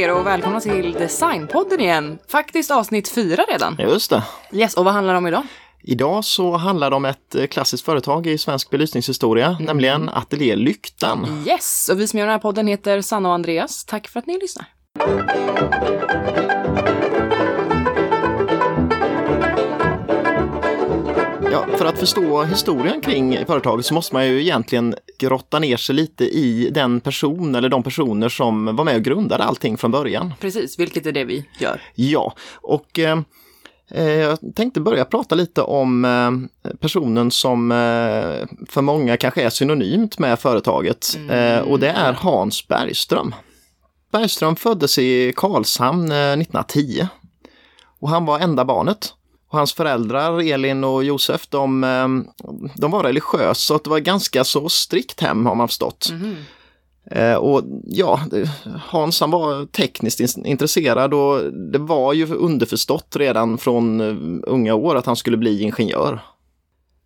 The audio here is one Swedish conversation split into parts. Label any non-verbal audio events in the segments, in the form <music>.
er och välkomna till Designpodden igen. Faktiskt avsnitt fyra redan. Just det. Yes, och vad handlar det om idag? Idag så handlar det om ett eh, klassiskt företag i svensk belysningshistoria, Mm. nämligen Ateljé Lyktan. Yes, och vi som gör den här podden heter Sanna och Andreas. Tack för att ni lyssnar. Ja, för att förstå historien kring företaget så måste man ju egentligen grotta ner sig lite i den person eller de personer som var med och grundade allting från början. Precis, vilket är det vi gör. Ja, och eh, eh, jag tänkte börja prata lite om eh, personen som eh, för många kanske är synonymt med företaget eh, och det är Hans Bergström. Bergström föddes i Karlshamn eh, 1910 och han var enda barnet. Och hans föräldrar Elin och Josef, de, eh, de var religiösa och det var ganska så strikt hem har man förstått. Eh, och ja, Hans han var tekniskt in- intresserad och det var ju underförstått redan från eh, unga år att han skulle bli ingenjör.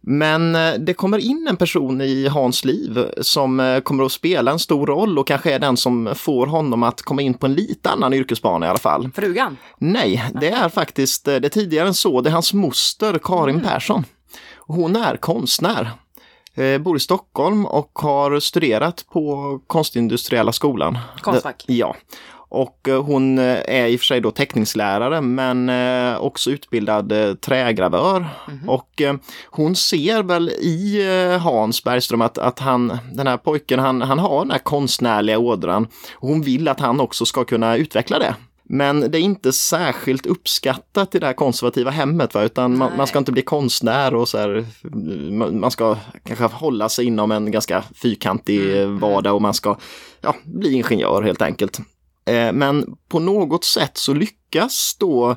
Men eh, det kommer in en person i Hans liv som eh, kommer att spela en stor roll och kanske är den som får honom att komma in på en lite annan yrkesbana i alla fall. Frugan. Nej, det är faktiskt eh, det är tidigare än så. Det är hans moster Karin Persson. Hon är konstnär. Bor i Stockholm och har studerat på Konstindustriella skolan. Konstfack. Ja. Och eh, hon eh, är i och för sig då teckningslärare men eh, också utbildad trägravör. Och eh, hon ser väl i Hans Bergström att, att han, den här pojken, han, han har den här konstnärliga ådran. Och hon vill att han också ska kunna utveckla det. Men det är inte särskilt uppskattat i det här konservativa hemmet, va? utan man, man ska inte bli konstnär och så här, man ska kanske hålla sig inom en ganska fyrkantig eh, vardag och man ska ja, bli ingenjör helt enkelt. Eh, Men på något sätt så lyckas då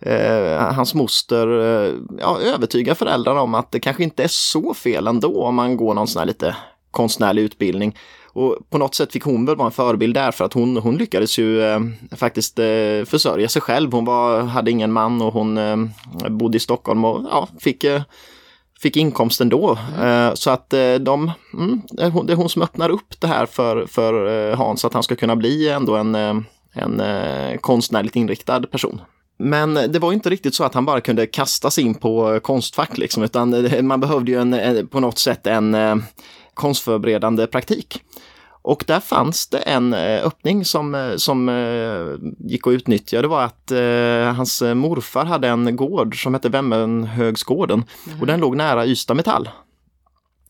eh, hans moster eh, ja, övertyga föräldrarna om att det kanske inte är så fel ändå om man går någon sån här lite konstnärlig utbildning. Och på något sätt fick hon väl vara en förebild där för att hon, hon lyckades ju eh, faktiskt eh, försörja sig själv. Hon var, hade ingen man och hon eh, bodde i Stockholm och ja, fick, eh, fick inkomst ändå. Eh, så att eh, de, mm, det är hon- som öppnar upp det här för, för eh, Hans att han ska kunna bli ändå en, en konstnärligt inriktad person. Men det var inte riktigt så att han bara kunde kastas in på Konstfack liksom, utan man behövde ju en, på något sätt en konstförberedande praktik. Och där fanns det en eh, öppning som, eh, som eh, gick att utnyttja. Det var att eh, hans morfar hade en gård som hette Vemmenhögsgården och den låg nära Ystad Metall.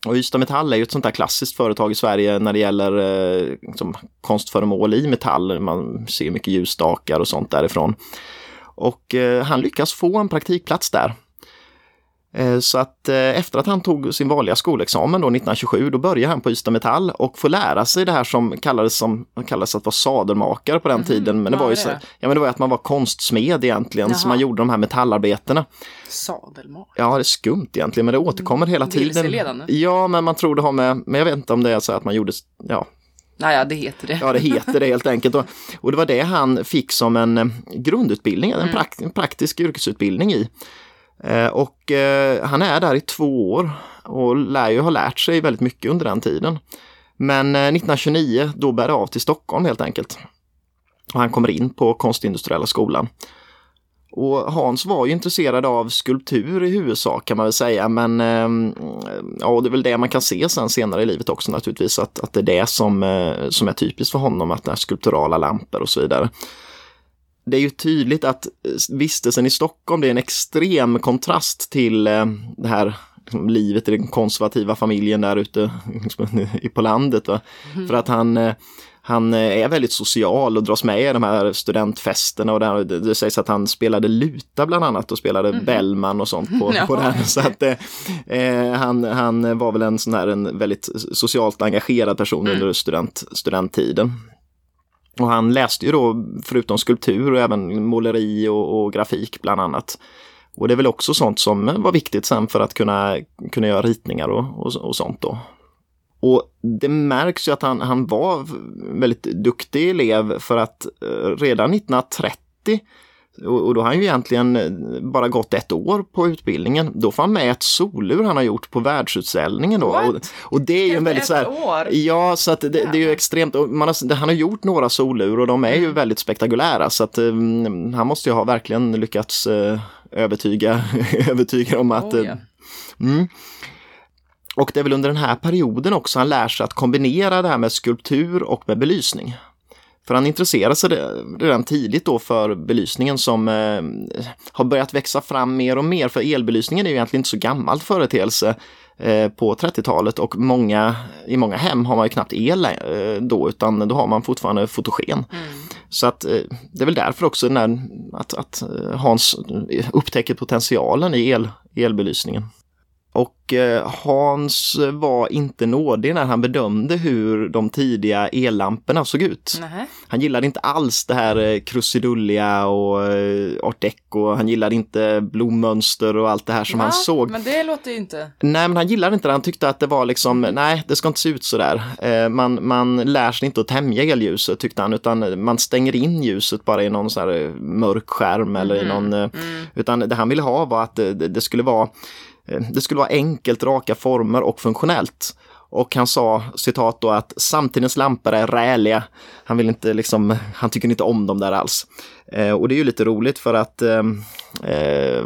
Och Ystad Metall är ju ett sånt där klassiskt företag i Sverige när det gäller eh, liksom, konstföremål i metall. Man ser mycket ljusstakar och sånt därifrån. Och eh, han lyckas få en praktikplats där. Eh, Så att eh, efter att han tog sin vanliga skolexamen då 1927, då började han på Ystad Metall och får lära sig det här som kallades, som, kallades att vara sadelmakare på den tiden. Men det var ju så, ja, men det var att man var konstsmed egentligen, så Jaha. man gjorde de här metallarbetena. Sadelmak. Ja, det är skumt egentligen, men det återkommer hela tiden. Vilseledande. Ja, men man tror det har med, men jag vet inte om det är så att man gjorde, ja, Naja, det heter det. Ja, det heter det helt enkelt. Och, och det var det han fick som en eh, grundutbildning, en, prak, en praktisk yrkesutbildning i. Eh, och eh, han är där i två år och lär ju ha lärt sig väldigt mycket under den tiden. Men eh, 1929 då bär det av till Stockholm helt enkelt. Och han kommer in på Konstindustriella skolan. Och Hans var ju intresserad av skulptur i huvudsak kan man väl säga, men ehm, ja, det är väl det man kan se sen senare i livet också naturligtvis, att, att det är det som, som är typiskt för honom, att det är skulpturala lampor och så vidare. Det är ju tydligt att eh, vistelsen i Stockholm det är en extrem kontrast till eh, det här liksom, livet i den konservativa familjen där ute <laughs> liksom, på landet. Va? För att han, eh, han är väldigt social och dras med i de här studentfesterna och där, det, det sägs att han spelade luta bland annat och spelade Bellman och sånt på, <laughs> på Ja. den. Så att eh, han, han var väl en sån här en väldigt socialt engagerad person under student, studenttiden. Och han läste ju då förutom skulptur och även måleri och, och grafik bland annat. Och det är väl också sånt som var viktigt sen för att kunna, kunna göra ritningar och, och, och sånt då. Och det märks ju att han, han var väldigt duktig elev för att eh, redan 1930 och, och då har han ju egentligen eh, bara gått ett år på utbildningen. Då får han med ett solur han har gjort på världsutställningen då. Och, och, det är ju en väldigt så här, år? Ja, så att det, det, är ju extremt. Har, han har gjort några solur och de är ju mm. väldigt spektakulära så att um, han måste ju ha verkligen lyckats uh, övertyga, <laughs> övertyga om att... Oh, yeah. mm. Och det är väl under den här perioden också han lär sig att kombinera det här med skulptur och med belysning. För han intresserar sig redan tidigt då för belysningen som eh, har börjat växa fram mer och mer. För elbelysningen är ju egentligen inte så gammal företeelse eh, på 30-talet och många, i många hem har man ju knappt el eh, då utan då har man fortfarande fotogen. Mm. Så att eh, det är väl därför också när, att, att Hans upptäcker potentialen i el, elbelysningen. Och eh, Hans var inte nådig när han bedömde hur de tidiga ellamporna såg ut. Nähe. Han gillade inte alls det här eh, krusidulliga och eh, art deco. Han gillade inte blommönster och allt det här som ja, han såg. Men det låter ju inte... Nej, men han gillade inte det. Han tyckte att det var liksom, nej, det ska inte se ut sådär. Man, man lär sig inte att tämja elljuset tyckte han, utan man stänger in ljuset bara i någon sån här mörk skärm eller mm. i någon... Mm. Utan det han ville ha var att det, det skulle vara det skulle vara enkelt, raka former och funktionellt. Och han sa citat då att samtidens lampor är räliga. Han vill inte liksom, han tycker inte om dem där alls. Eh, och det är ju lite roligt för att eh, eh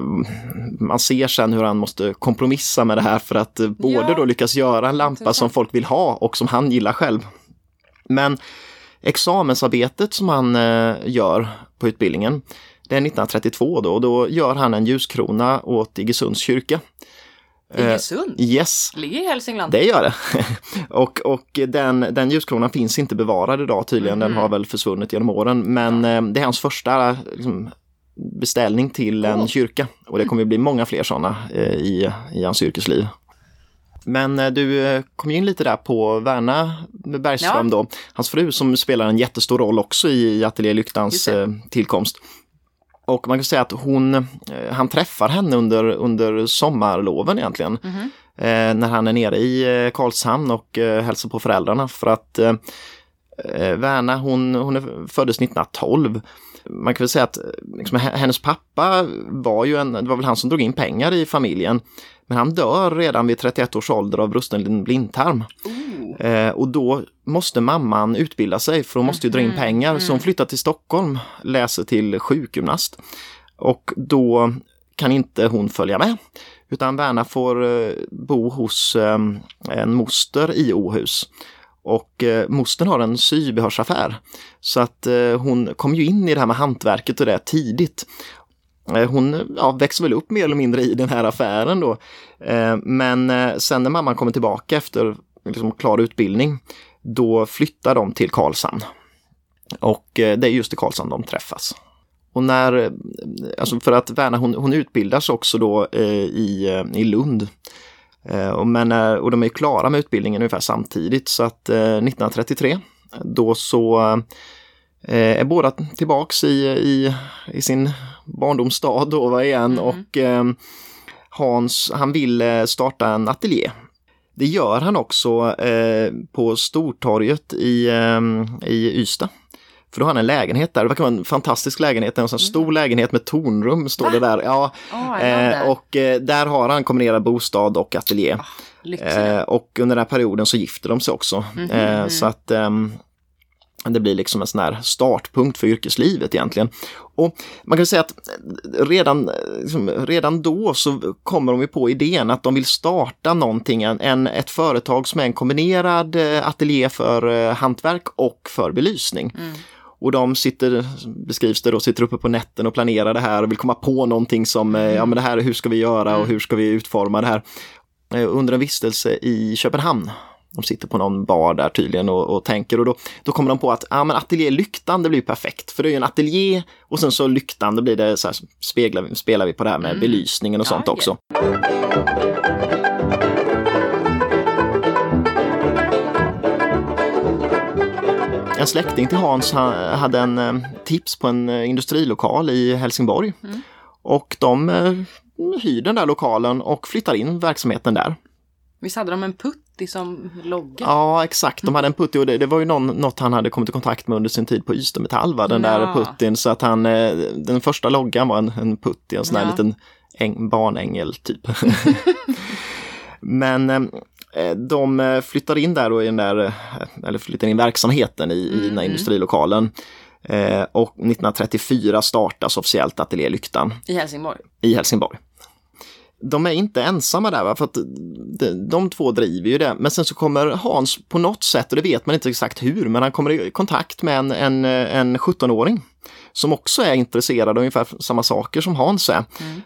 man ser sen hur han måste kompromissa med det här för att eh, både ja. då lyckas göra en lampa som folk vill ha och som han gillar själv. Men examensarbetet som han eh, gör på utbildningen, det är 1932 då och då gör han en ljuskrona åt Iggesunds kyrka. Iggesund? Uh, yes. Ligger i Hälsingland? Det gör det. <laughs> och och den, den ljuskronan finns inte bevarad idag tydligen, mm. den har väl försvunnit genom åren. Men ja. uh, det är hans första liksom, beställning till en kyrka och det kommer bli många fler sådana uh, i, i hans yrkesliv. Men du kom in lite där på Verna Bergström ja. då, hans fru som spelar en jättestor roll också i Ateljé Lyktans tillkomst. Och man kan säga att hon, eh, han träffar henne under, under sommarloven egentligen. Mm eh, när han är nere i eh, Karlshamn och eh, hälsar på föräldrarna för att eh Verna hon, hon är, föddes 1912. Man kan väl säga att liksom, hennes pappa var ju en, det var väl han som drog in pengar i familjen. Men han dör redan vid 31 års ålder av brusten blindtarm. Eh, och då måste mamman utbilda sig för hon måste ju dra in mm, pengar. Mm. Så hon flyttar till Stockholm, läser till sjukgymnast. Och då kan inte hon följa med. Utan Verna får eh, bo hos eh, en moster i Åhus. Och eh, mostern har en sybehörsaffär. Så att eh, hon kom ju in i det här med hantverket och det tidigt. Eh, hon ja, växer väl upp mer eller mindre i den här affären då. Eh, men eh, sen när mamman kommer tillbaka efter liksom klar utbildning, då flyttar de till Karlshamn. Och det är just i Karlshamn de träffas. Och när, alltså för att Verna hon, hon utbildas också då i, i Lund. Men, och de är klara med utbildningen ungefär samtidigt så att 1933 då så är båda tillbaks i, i, i sin barndomsstad då igen mm. och eh, Hans, han vill eh, starta en ateljé. Det gör han också eh, på Stortorget i, eh, i Ystad. För då har han en lägenhet där, det verkar vara en fantastisk lägenhet, en sån mm. stor lägenhet med tornrum står Va? det där. Ja, oh, eh, och eh, där har han kombinerad bostad och ateljé. Oh, eh, och under den här perioden så gifter de sig också. Mm -hmm. så att ehm, det blir liksom en sån här startpunkt för yrkeslivet egentligen. Och man kan säga att redan, liksom, redan då så kommer de på idén att de vill starta någonting, en, ett företag som är en kombinerad eh, ateljé för eh, hantverk och för belysning. Mm. Och de sitter, beskrivs det då, sitter uppe på nätten och planerar det här och vill komma på någonting som, mm. ja men det här, hur ska vi göra och mm. hur ska vi utforma det här? Under en vistelse i Köpenhamn de sitter på någon bar där tydligen och, och tänker och då, då kommer de på att ah, men ateljé lyktan det blir perfekt för det är ju en ateljé och sen så lyktan då blir det så här, speglar, spelar vi på det här med mm. belysningen och sånt ja, också. En släkting till Hans hade en eh, tips på en eh, industrilokal i Helsingborg. Mm. Och de eh, hyr den där lokalen och flyttar in verksamheten där. Visst hade de en putt putty som logga. Ja, exakt. De hade en putty och det, det var ju någon, något han hade kommit i kontakt med under sin tid på Ystadmetall, va? den Ja. där puttyn. Så att han, eh, den första loggan var en, en putty, en sån här Ja. liten äng, barnängel typ. <laughs> Men eh, de eh, flyttar in där då i den där, eller flyttar in verksamheten i, i den här industrilokalen. Eh, och 1934 startas officiellt Ateljé Lyktan I Helsingborg. i Helsingborg. De är inte ensamma där, va? för att de, de två driver ju det. Men sen så kommer Hans på något sätt, och det vet man inte exakt hur, men han kommer i kontakt med en, en, en 17-åring som också är intresserad av ungefär samma saker som Hans är.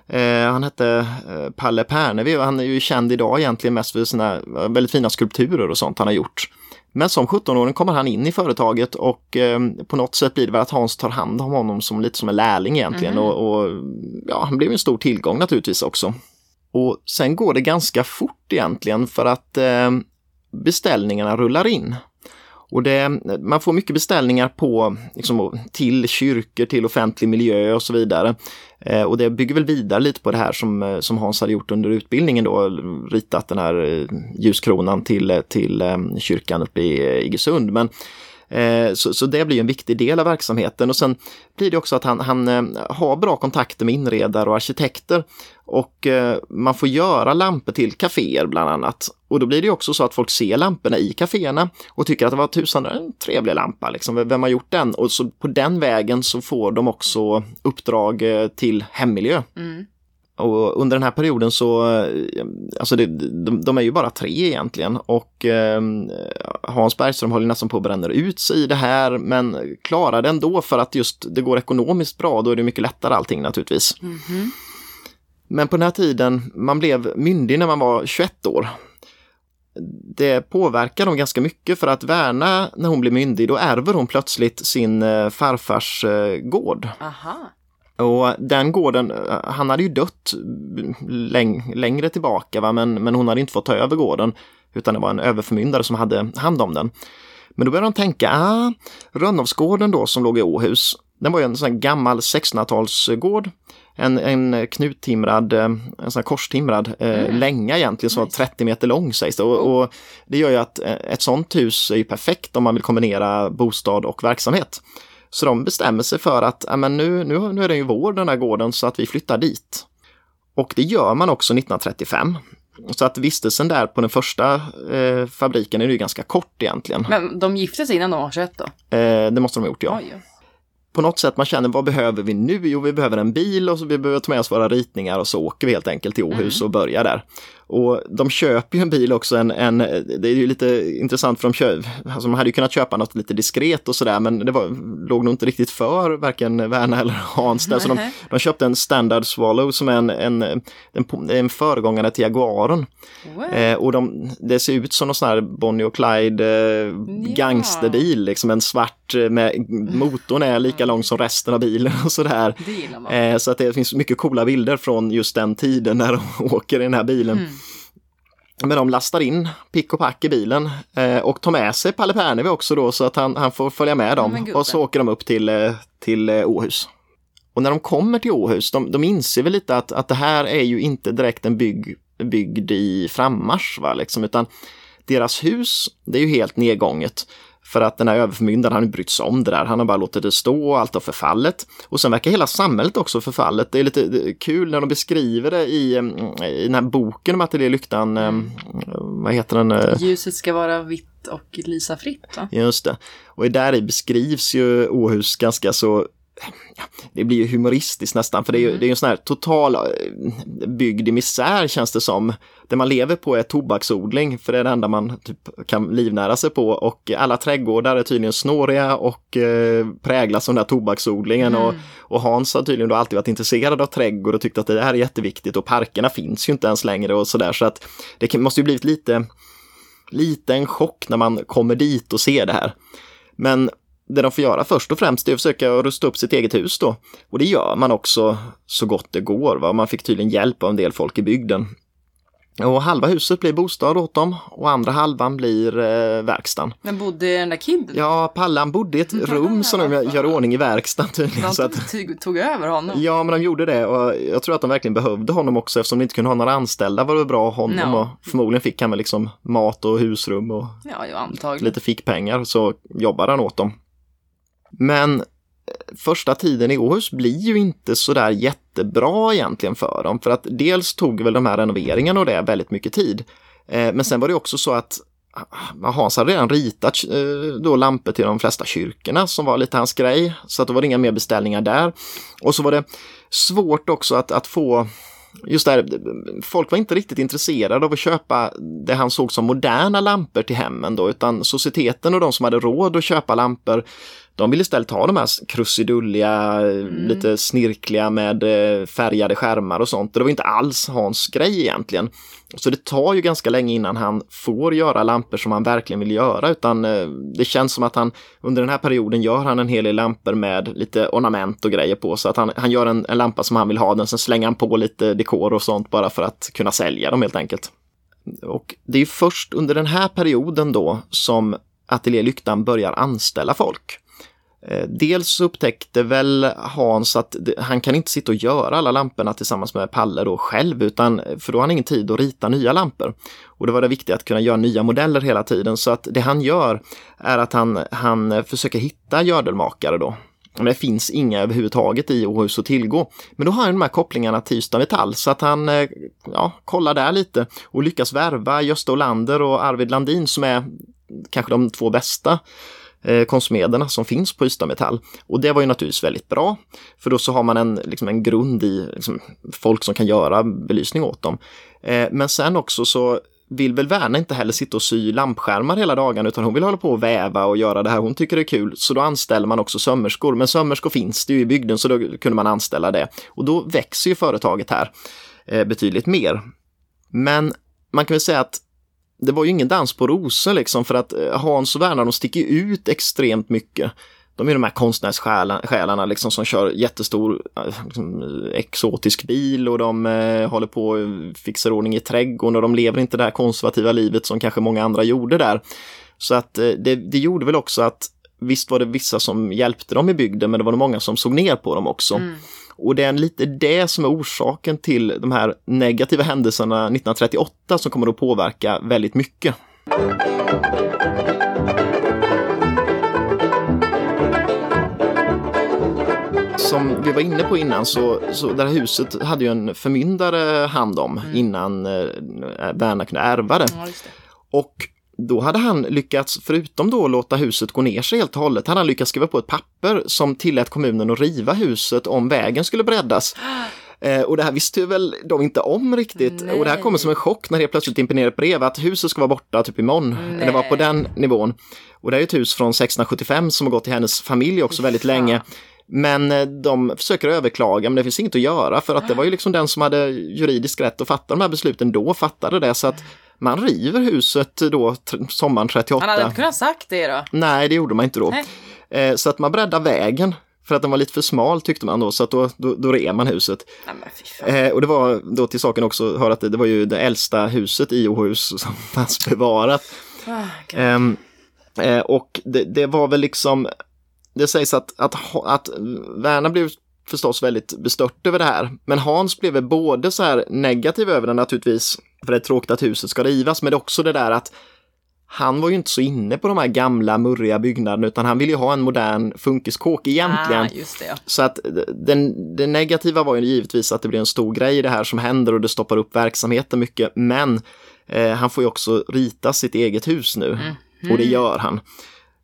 Eh, han hette eh, Palle Pernevi och han är ju känd idag egentligen mest för sina väldigt fina skulpturer och sånt han har gjort. Men som 17-åring kommer han in i företaget och eh, på något sätt blir det väl att Hans tar hand om honom som lite som en lärling egentligen och, och ja, han blev en stor tillgång naturligtvis också. Och sen går det ganska fort egentligen för att eh, beställningarna rullar in. Och det, man får mycket beställningar på, liksom, till kyrkor, till offentlig miljö och så vidare. Eh, och det bygger väl vidare lite på det här som, eh, som Hans hade gjort under utbildningen då, ritat den här eh, ljuskronan till, eh, till eh, kyrkan uppe i Iggesund. Men Eh, så, så det blir en viktig del av verksamheten och sen blir det också att han, han eh, har bra kontakter med inredare och arkitekter och eh, man får göra lampor till kaféer bland annat. Och då blir det också så att folk ser lamporna i kaféerna och tycker att det var tusan, en trevlig lampa, liksom. vem har gjort den? Och så på den vägen så får de också uppdrag till hemmiljö. Mm. Och under den här perioden så, eh, alltså det, de, de är ju bara tre egentligen och eh, Hans Bergström håller nästan på att bränna ut sig i det här men klarar det ändå för att just det går ekonomiskt bra, då är det mycket lättare allting naturligtvis. Mhm. Men på den här tiden, man blev myndig när man var 21 år. Det påverkar dem ganska mycket för att Värna, när hon blir myndig, då ärver hon plötsligt sin eh, farfars eh, gård. Aha. Och den gården, eh, han hade ju dött läng längre tillbaka va? Men, men hon hade inte fått ta över gården utan det var en överförmyndare som hade hand om den. Men då började de tänka, ah, Rönnovsgården då som låg i Åhus, den var ju en sån här gammal 1600-talsgård. En, en knuttimrad, eh, en sån här korstimrad eh, länga egentligen som var 30 meter lång sägs det. Och, och det gör ju att eh, ett sånt hus är ju perfekt om man vill kombinera bostad och verksamhet. Så de bestämmer sig för att men nu, nu, nu är det ju vår den här gården så att vi flyttar dit. Och det gör man också 1935. Så att vistelsen där på den första eh, fabriken är ju ganska kort egentligen. Men de gifte sig innan de var 21 då? Eh, det måste de ha gjort ja. Oj. På något sätt man känner vad behöver vi nu? Jo, vi behöver en bil och så vi behöver ta med oss våra ritningar och så åker vi helt enkelt till Åhus och börjar där. Och de köper ju en bil också, en, en, det är ju lite intressant för de köp, alltså man hade ju kunnat köpa något lite diskret och sådär men det var, låg nog inte riktigt för varken Verna eller Hans där. Så de, de köpte en Standard Swallow som är en, en, en, en föregångare till Jaguaren. Eh, och de, det ser ut som någon sån här Bonnie och Clyde eh, gangsterbil, liksom en svart eh, med motorn är lika lång som resten av bilen och sådär. Eh, så att det finns mycket coola bilder från just den tiden när de <laughs> åker i den här bilen. Mm. Men de lastar in pick och pack i bilen eh, och tar med sig Palle Pernevi också då så att han, han får följa med dem gubben. och så åker de upp till, eh, till eh, Åhus. Och när de kommer till Åhus, de, de inser väl lite att, att det här är ju inte direkt en bygg, byggd i frammarsch, va, liksom, utan deras hus, det är ju helt nedgånget. För att den här överförmyndaren, han har brytt sig om det där. Han har bara låtit det stå och allt har förfallet. Och sen verkar hela samhället också förfallet. Det är lite det är kul när de beskriver det i, mm, i den här boken om Ateljé Lyktan. mm. Vad heter den? eh, Ljuset ska vara vitt och lysa fritt va? Just det. Och där i beskrivs ju Åhus ganska så det blir ju humoristiskt nästan, för det är ju, det är en sån här total eh, bygd i misär känns det som. Det man lever på är tobaksodling, för det är det enda man typ kan livnära sig på. Och alla trädgårdar är tydligen snåriga och eh, präglas av den här tobaksodlingen. Och, och Hans har tydligen då alltid varit intresserad av trädgård och tyckt att det här är jätteviktigt och parkerna finns ju inte ens längre och sådär. Så att det måste ju blivit lite lite en chock när man kommer dit och ser det här. Men det de får göra först och främst är att försöka rusta upp sitt eget hus då. Och det gör man också så gott det går. Va? Man fick tydligen hjälp av en del folk i bygden. Och halva huset blir bostad åt dem och andra halvan blir eh, verkstaden. Men bodde den där kidden? Ja, Pallan bodde i ett rum som de gör i ordning i verkstaden tydligen. De tog, tog över honom? ja, men de gjorde det och jag tror att de verkligen behövde honom också eftersom de inte kunde ha några anställda var det bra honom Ja. och förmodligen fick han väl liksom mat och husrum och Ja, lite fickpengar så jobbade han åt dem. Men eh, första tiden i Åhus blir ju inte sådär jättebra egentligen för dem. För att dels tog väl de här renoveringarna och det väldigt mycket tid. Eh, men sen var det också så att ah, Hans hade redan ritat eh, då lampor till de flesta kyrkorna som var lite hans grej. Så att då var det inga mer beställningar där. Och så var det svårt också att, att få Just där, folk var inte riktigt intresserade av att köpa det han såg som moderna lampor till hemmen då, utan societeten och de som hade råd att köpa lampor, de ville istället ha de här krusidulliga, lite snirkliga med eh, färgade skärmar och sånt. Det var inte alls Hans grej egentligen. Så det tar ju ganska länge innan han får göra lampor som han verkligen vill göra, utan eh, det känns som att han under den här perioden gör han en hel del lampor med lite ornament och grejer på, så att han, han gör en, en lampa som han vill ha den, sen slänger han på lite dekor och sånt bara för att kunna sälja dem helt enkelt. Och det är först under den här perioden då som Atelier Lyktan börjar anställa folk. Eh, dels upptäckte väl Hans att han kan inte sitta och göra alla lamporna tillsammans med Palle då själv, utan för då har han ingen tid att rita nya lampor. Och det var det viktigt att kunna göra nya modeller hela tiden, så att det han gör är att han, han försöker hitta gödelmakare då. Men det finns inga överhuvudtaget i Åhus att tillgå. Men då har han de här kopplingarna till Ystad Metall så att han eh, ja, kollar där lite och lyckas värva Gösta Olander och Arvid Landin som är kanske de två bästa eh, som finns på Ystad Metall. Och det var ju naturligtvis väldigt bra, för då så har man en, liksom en grund i liksom, folk som kan göra belysning åt dem. Eh, men sen också så vill väl Verna inte heller sitta och sy lampskärmar hela dagen utan hon vill hålla på och väva och göra det här hon tycker det är kul. Så då anställer man också sömmerskor. Men sömmerskor finns det ju i bygden så då kunde man anställa det. Och då växer ju företaget här eh, betydligt mer. Men man kan väl säga att det var ju ingen dans på rosor liksom för att eh, Hans och Werner de sticker ut extremt mycket. De är de här konstnärssjälarna liksom som kör jättestor eh, liksom, eh, exotisk bil och de eh, håller på och fixar ordning i trädgården och de lever inte det här konservativa livet som kanske många andra gjorde där. Så att eh, det, det gjorde väl också att visst var det vissa som hjälpte dem i bygden men det var nog många som såg ner på dem också. Mm. Och det är lite det som är orsaken till de här negativa händelserna 1938 som kommer att påverka väldigt mycket. Som vi var inne på innan så, så det här huset hade ju en förmyndare hand om innan eh, Berna kunde ärva det. Ja, det. Och då hade han lyckats, förutom då låta huset gå ner sig helt och hållet, hade han lyckats skriva på ett papper som tillät kommunen att riva huset om vägen skulle breddas. <gasps> Eh, och det här visste ju väl de inte om riktigt. Nej. Och det här kommer som en chock när det plötsligt imponerar ett brev att huset ska vara borta typ imorgon. Nej. Det var på den nivån. Och det är ett hus från 1675 som har gått till hennes familj också väldigt fan. länge. Men eh, de försöker överklaga, men det finns inget att göra för att det var ju liksom den som hade juridisk rätt att fatta de här besluten då fattade det. Så att man river huset då sommaren 38. Han hade inte kunnat sagt det då. Nej, det gjorde man inte då. Eh, så att man breddade vägen för att den var lite för smal tyckte man då, så att då, då, då rev man huset. Nej. Eh, och det var då till saken också höra att det, det var ju det äldsta huset i Åhus <laughs> som fanns bevarat. Ehm, eh, och det, det var väl liksom, det sägs att, att, att Verna blev förstås väldigt bestört över det här. Men Hans blev både så här negativ över det naturligtvis, för det är tråkigt att huset ska rivas, men det är också det där att han var ju inte så inne på de här gamla murriga byggnaderna utan han ville ju ha en modern funkiskåk egentligen. Ah, det ja. Så att den, det negativa var ju givetvis att det blir en stor grej det här som händer och det stoppar upp verksamheten mycket. Men eh, han får ju också rita sitt eget hus nu och det gör han.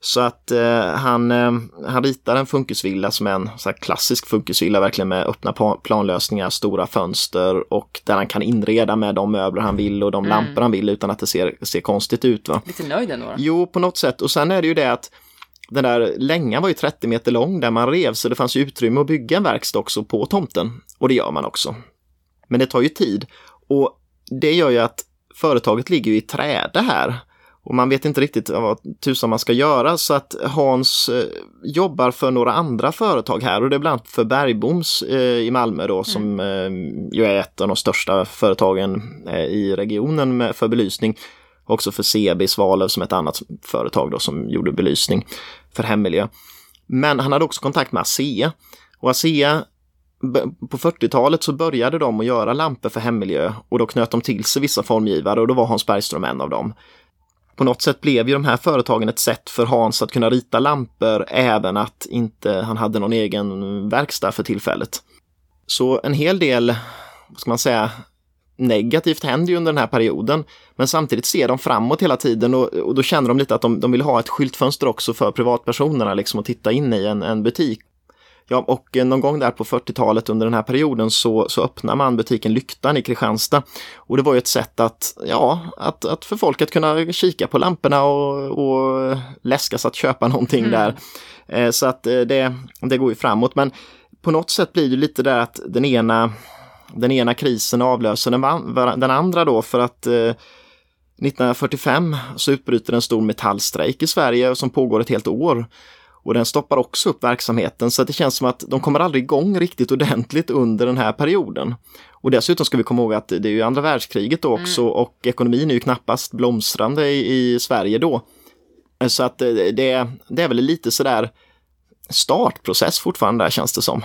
Så att eh, han, eh, han ritar en funkisvilla som är en så klassisk funkisvilla verkligen med öppna planlösningar, stora fönster och där han kan inreda med de möbler han vill och de lampor han vill utan att det ser, ser konstigt ut. Va? Lite nöjd ändå. då. Jo, på något sätt. Och sen är det ju det att den där längan var ju 30 meter lång där man rev, så det fanns ju utrymme att bygga en verkstad också på tomten. Och det gör man också. Men det tar ju tid. Och det gör ju att företaget ligger ju i träde här. Och man vet inte riktigt vad tusan man ska göra så att Hans eh, jobbar för några andra företag här och det är bland annat för Bergboms eh, i Malmö då som eh, ju är ett av de största företagen i regionen för belysning. Också för CB Svalöv som ett annat företag då som gjorde belysning för hemmiljö. Men han hade också kontakt med ASEA och ASEA på 40-talet så började de att göra lampor för hemmiljö och då knöt de till sig vissa formgivare och då var Hans Bergström en av dem. På något sätt blev ju de här företagen ett sätt för Hans att kunna rita lampor även att inte han hade någon egen verkstad för tillfället. Så en hel del, vad ska man säga, negativt händer ju under den här perioden. Men samtidigt ser de framåt hela tiden och, och då känner de lite att de, de, vill ha ett skyltfönster också för privatpersonerna liksom och titta in i en, en butik. Ja, och någon gång där på 40-talet under den här perioden så, så öppnar man butiken Lyktan i Kristianstad. Och det var ju ett sätt att, ja, att, att för folk att kunna kika på lamporna och, och läskas att köpa någonting mm. där. Eh, så att eh, det, det går ju framåt. Men på något sätt blir det lite där att den ena, den ena krisen avlöser den, den andra då för att eh, 1945 så utbryter en stor metallstrejk i Sverige som pågår ett helt år. Och den stoppar också upp verksamheten så det känns som att de kommer aldrig igång riktigt ordentligt under den här perioden. Och dessutom ska vi komma ihåg att det är ju andra världskriget då också mm. och ekonomin är ju knappast blomstrande i, i Sverige då. Så att det, det är väl lite sådär startprocess fortfarande där känns det som.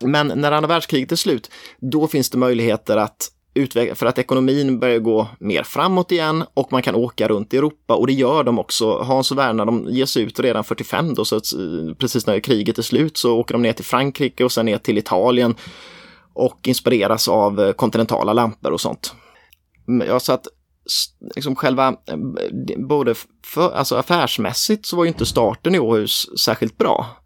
Men när andra världskriget är slut, då finns det möjligheter att utveckla, för att ekonomin börjar gå mer framåt igen och man kan åka runt i Europa och det gör de också. Hans och Werner de ger sig ut redan 45 då, så att, eh, precis när kriget är slut så åker de ner till Frankrike och sen ner till Italien och inspireras av eh, kontinentala lampor och sånt. Ja, så att liksom själva, eh, både för, alltså affärsmässigt så var ju inte starten i Åhus särskilt bra.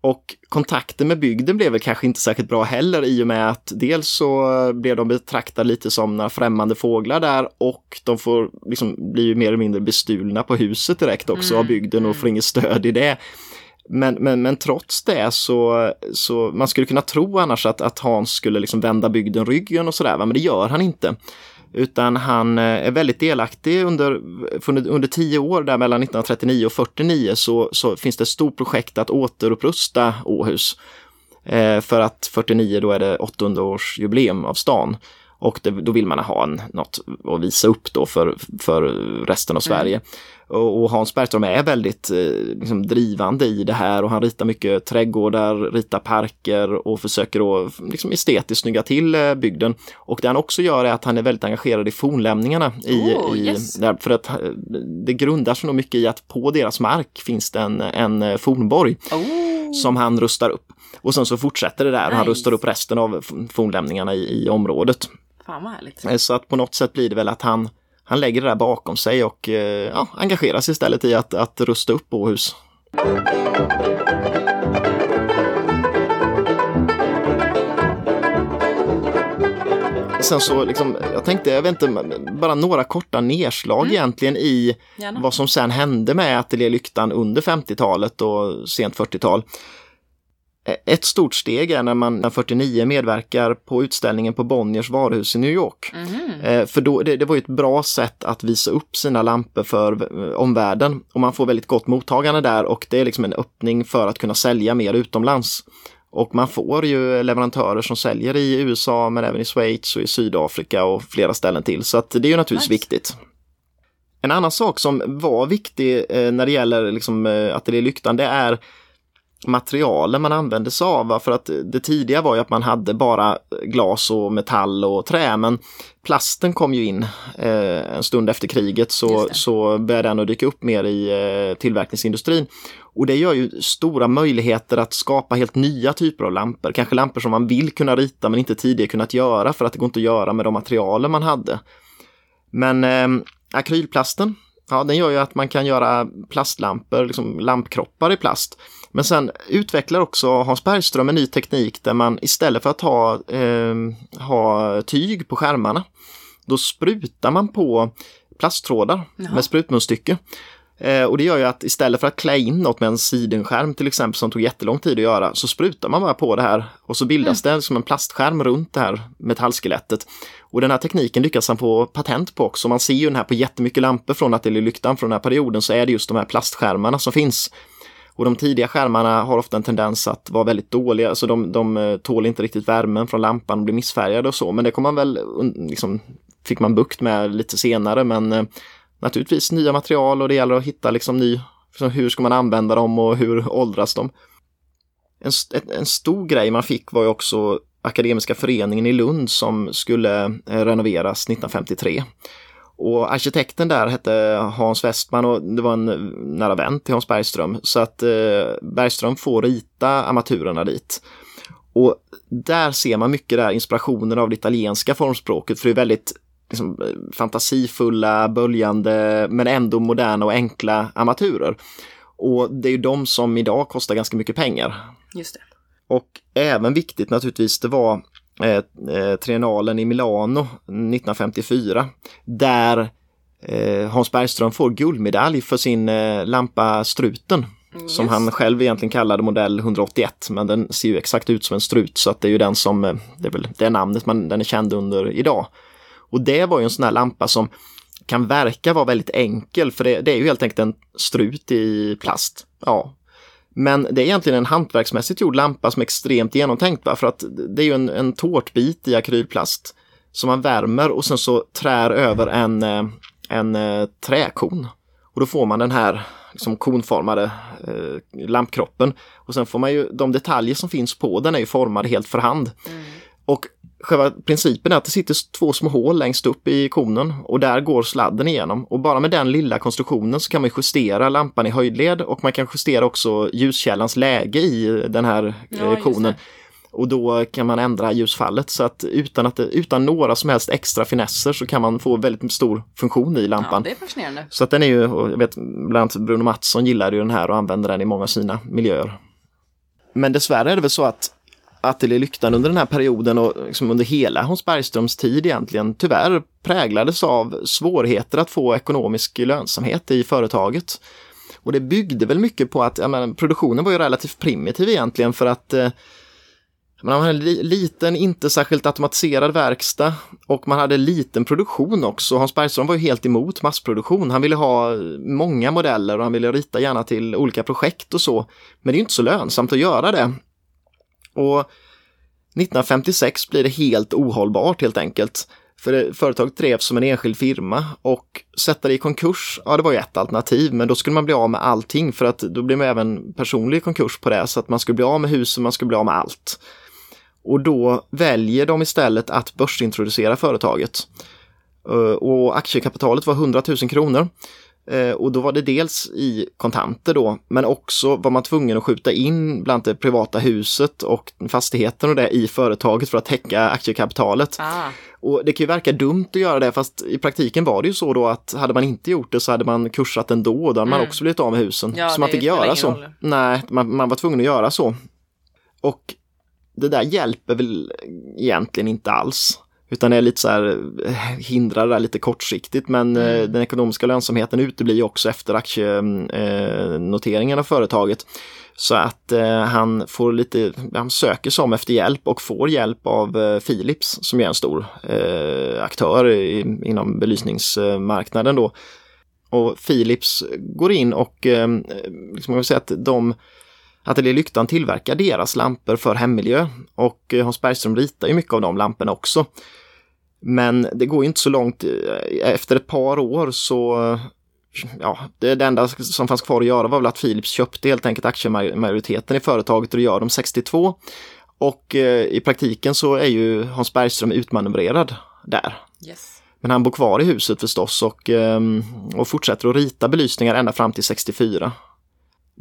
Och kontakten med bygden blev väl kanske inte särskilt bra heller i och med att dels så blev de betraktade lite som några främmande fåglar där och de får liksom bli mer eller mindre bestulna på huset direkt också mm. av bygden och får inget stöd i det. Men, men, men trots det så, så man skulle kunna tro annars att, att Hans skulle liksom vända bygden ryggen och sådär, men det gör han inte. Utan han eh, är väldigt delaktig under, under tio år där mellan 1939 och 49 så, så finns det ett stort projekt att återupprusta Åhus. Eh, för att 49 då är det 800-årsjubileum av stan. Och det, då vill man ha en, något att visa upp då för, för resten av Sverige. Mm. Och, och, Hans Bergström är väldigt eh, liksom, drivande i det här och han ritar mycket trädgårdar, ritar parker och försöker då liksom, estetiskt snygga till eh, bygden. Och det han också gör är att han är väldigt engagerad i fornlämningarna. I, oh, i, yes. där, för att eh, det grundar sig nog mycket i att på deras mark finns det en, en eh, fornborg oh. som han rustar upp. Och sen så fortsätter det där nice. och han rustar upp resten av fornlämningarna i, i området. Fan vad härligt. Eh, så att på något sätt blir det väl att han, han lägger det där bakom sig och eh, ja, engagerar sig istället i att, att rusta upp Åhus. Sen så liksom, jag tänkte, jag vet inte, bara några korta nedslag mm. egentligen i Gärna. vad som sen hände med Ateljé Lyktan under 50-talet och sent 40-tal. Ett stort steg är när man 49 medverkar på utställningen på Bonniers varuhus i New York. Mm. För då, det, det, var ett bra sätt att visa upp sina lampor för eh, omvärlden och man får väldigt gott mottagande där och det är liksom en öppning för att kunna sälja mer utomlands. Och man får ju leverantörer som säljer i USA men även i Schweiz och i Sydafrika och flera ställen till så att det är ju naturligtvis nice. viktigt. En annan sak som var viktig eh, när det gäller liksom, ateljélyktan det är materialen man använde sig av. För att det tidiga var ju att man hade bara glas och metall och trä men plasten kom ju in eh, en stund efter kriget så, så började den att dyka upp mer i eh, tillverkningsindustrin. Och det gör ju stora möjligheter att skapa helt nya typer av lampor. Kanske lampor som man vill kunna rita men inte tidigare kunnat göra för att det går inte att göra med de materialen man hade. Men eh, akrylplasten, ja den gör ju att man kan göra plastlampor, liksom lampkroppar i plast. Men sen utvecklar också Hans Bergström en ny teknik där man istället för att ha, eh, ha tyg på skärmarna, då sprutar man på plasttrådar Jaha. med sprutmunstycke. Eh, och det gör ju att istället för att klä in något med en sidenskärm till exempel som tog jättelång tid att göra så sprutar man bara på det här och så bildas mm. det som en plastskärm runt det här metallskelettet. Och den här tekniken lyckas han få patent på också. Man ser ju den här på jättemycket lampor från Ateljé-lyktan från den här perioden så är det just de här plastskärmarna som finns. Och de tidiga skärmarna har ofta en tendens att vara väldigt dåliga, så de, de eh, tål inte riktigt värmen från lampan och blir missfärgade och så. Men det kom man väl, liksom, fick man bukt med lite senare. Men eh, naturligtvis nya material och det gäller att hitta liksom ny, liksom hur ska man använda dem och hur åldras de. En, en stor grej man fick var ju också Akademiska föreningen i Lund som skulle eh, renoveras 1953. Och arkitekten där hette Hans Westman och det var en nära vän till Hans Bergström. Så att eh, Bergström får rita armaturerna dit. Och där ser man mycket där inspirationen av det italienska formspråket för det är väldigt liksom, fantasifulla, böljande men ändå moderna och enkla armaturer. Och det är ju de som idag kostar ganska mycket pengar. Just det. Och även viktigt naturligtvis, det var eh, eh triennalen i Milano 1954 där eh, Hans Bergström får guldmedalj för sin eh, lampa Struten. Mm, som han själv egentligen kallade modell 181 men den ser ju exakt ut som en strut så att det är ju den som, eh, det är väl det namnet man, den är känd under idag. Och det var ju en sån här lampa som kan verka vara väldigt enkel för det, det är ju helt enkelt en strut i plast. Ja, men det är egentligen en hantverksmässigt gjord lampa som är extremt genomtänkt. Va? För att det är ju en, en tårtbit i akrylplast som man värmer och sen så trär över en, eh, en eh, träkon. Och då får man den här liksom konformade eh, lampkroppen. Och sen får man ju de detaljer som finns på den är ju formade helt för hand. Mm. Och själva principen är att det sitter två små hål längst upp i konen och där går sladden igenom. Och bara med den lilla konstruktionen så kan man justera lampan i höjdled och man kan justera också ljuskällans läge i den här ja, eh, konen. Och då kan man ändra ljusfallet så att utan, att det, utan några som helst extra finesser så kan man få väldigt stor funktion i lampan. Ja, det är fascinerande. Så att den är ju, jag vet bland annat Bruno Mattsson gillar ju den här och använder den i många av sina miljöer. Men dessvärre är det väl så att Ateljé-lyktan under den här perioden och liksom under hela Hans Bergströms tid egentligen tyvärr präglades av svårigheter att få ekonomisk lönsamhet i företaget. Och det byggde väl mycket på att menar, produktionen var ju relativt primitiv egentligen för att eh, man hade en liten, inte särskilt automatiserad verkstad och man hade liten produktion också. Hans Bergström var ju helt emot massproduktion. Han ville ha eh, många modeller och han ville rita gärna till olika projekt och så. Men det är inte så lönsamt att göra det. Och 1956 blir det helt ohållbart helt enkelt. För företaget drevs som en enskild firma och sätta det i konkurs, ja det var ju ett alternativ, men då skulle man bli av med allting för att då blir man även personlig konkurs på det, så att man skulle bli av med huset, man skulle bli av med allt. Och då väljer de istället att börsintroducera företaget. Eh, och aktiekapitalet var 100 000 kronor. Eh, och då var det dels i kontanter då, men också var man tvungen att skjuta in bland det privata huset och fastigheten och det i företaget för att täcka aktiekapitalet. Ah. Och det kan ju verka dumt att göra det, fast i praktiken var det ju så då att hade man inte gjort det så hade man kursat ändå och då hade mm. man också blivit av med husen. Ja, så man fick göra så. Roll. Nej, man, man var tvungen att göra så. Och det där hjälper väl egentligen inte alls. Utan är lite så här, eh, hindrar det där lite kortsiktigt men eh, mm. den ekonomiska lönsamheten uteblir också efter aktienoteringen av företaget. Så att eh, han får lite, han söker sig om efter hjälp och får hjälp av eh, Philips som är en stor eh, aktör inom belysningsmarknaden då. Och Philips går in och eh, liksom jag säga att de Ateljé Lyktan tillverkar deras lampor för hemmiljö och Hans Bergström ritar ju mycket av de lamporna också. Men det går inte så långt. Efter ett par år så ja, det, det enda som fanns kvar att göra var väl att Philips köpte helt enkelt aktiemajoriteten i företaget och det gör de 62. Och eh, i praktiken så är ju Hans Bergström utmanövrerad där. Yes. Men han bor kvar i huset förstås och, eh, och fortsätter att rita belysningar ända fram till 64.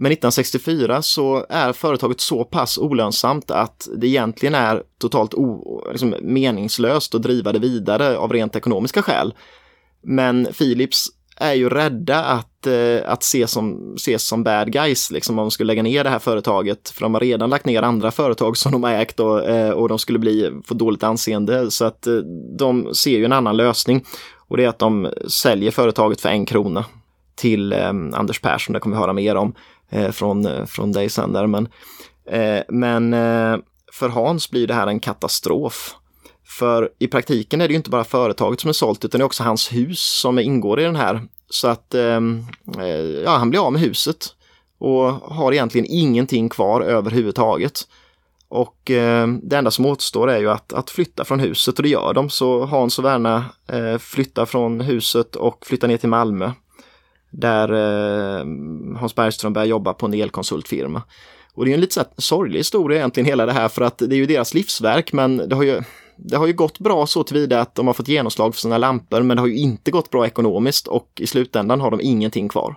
Men 1964 så är företaget så pass olönsamt att det egentligen är totalt o, liksom meningslöst att driva det vidare av rent ekonomiska skäl. Men Philips är ju rädda att, eh, att ses, som, ses som bad guys, liksom om de skulle lägga ner det här företaget. För de har redan lagt ner andra företag som de har ägt och, eh, och de skulle bli, få dåligt anseende. Så att eh, de ser ju en annan lösning och det är att de säljer företaget för en krona till eh, Anders Persson, det kommer vi höra mer om Eh, från, eh, från dig sen där. Men, eh, men eh, för Hans blir det här en katastrof. För i praktiken är det ju inte bara företaget som är sålt utan det är också hans hus som ingår i den här. Så att ehm, eh, ja, han blir av med huset och har egentligen ingenting kvar överhuvudtaget. Och eh, det enda som återstår är ju att, att flytta från huset och det gör de. Så Hans och Verna eh, flyttar från huset och flyttar ner till Malmö. Där eh, Hans Bergström börjar jobba på en elkonsultfirma. Och det är en lite så sorglig historia egentligen hela det här för att det är ju deras livsverk men det har ju, det har ju gått bra så tillvida att de har fått genomslag för sina lampor men det har ju inte gått bra ekonomiskt och i slutändan har de ingenting kvar.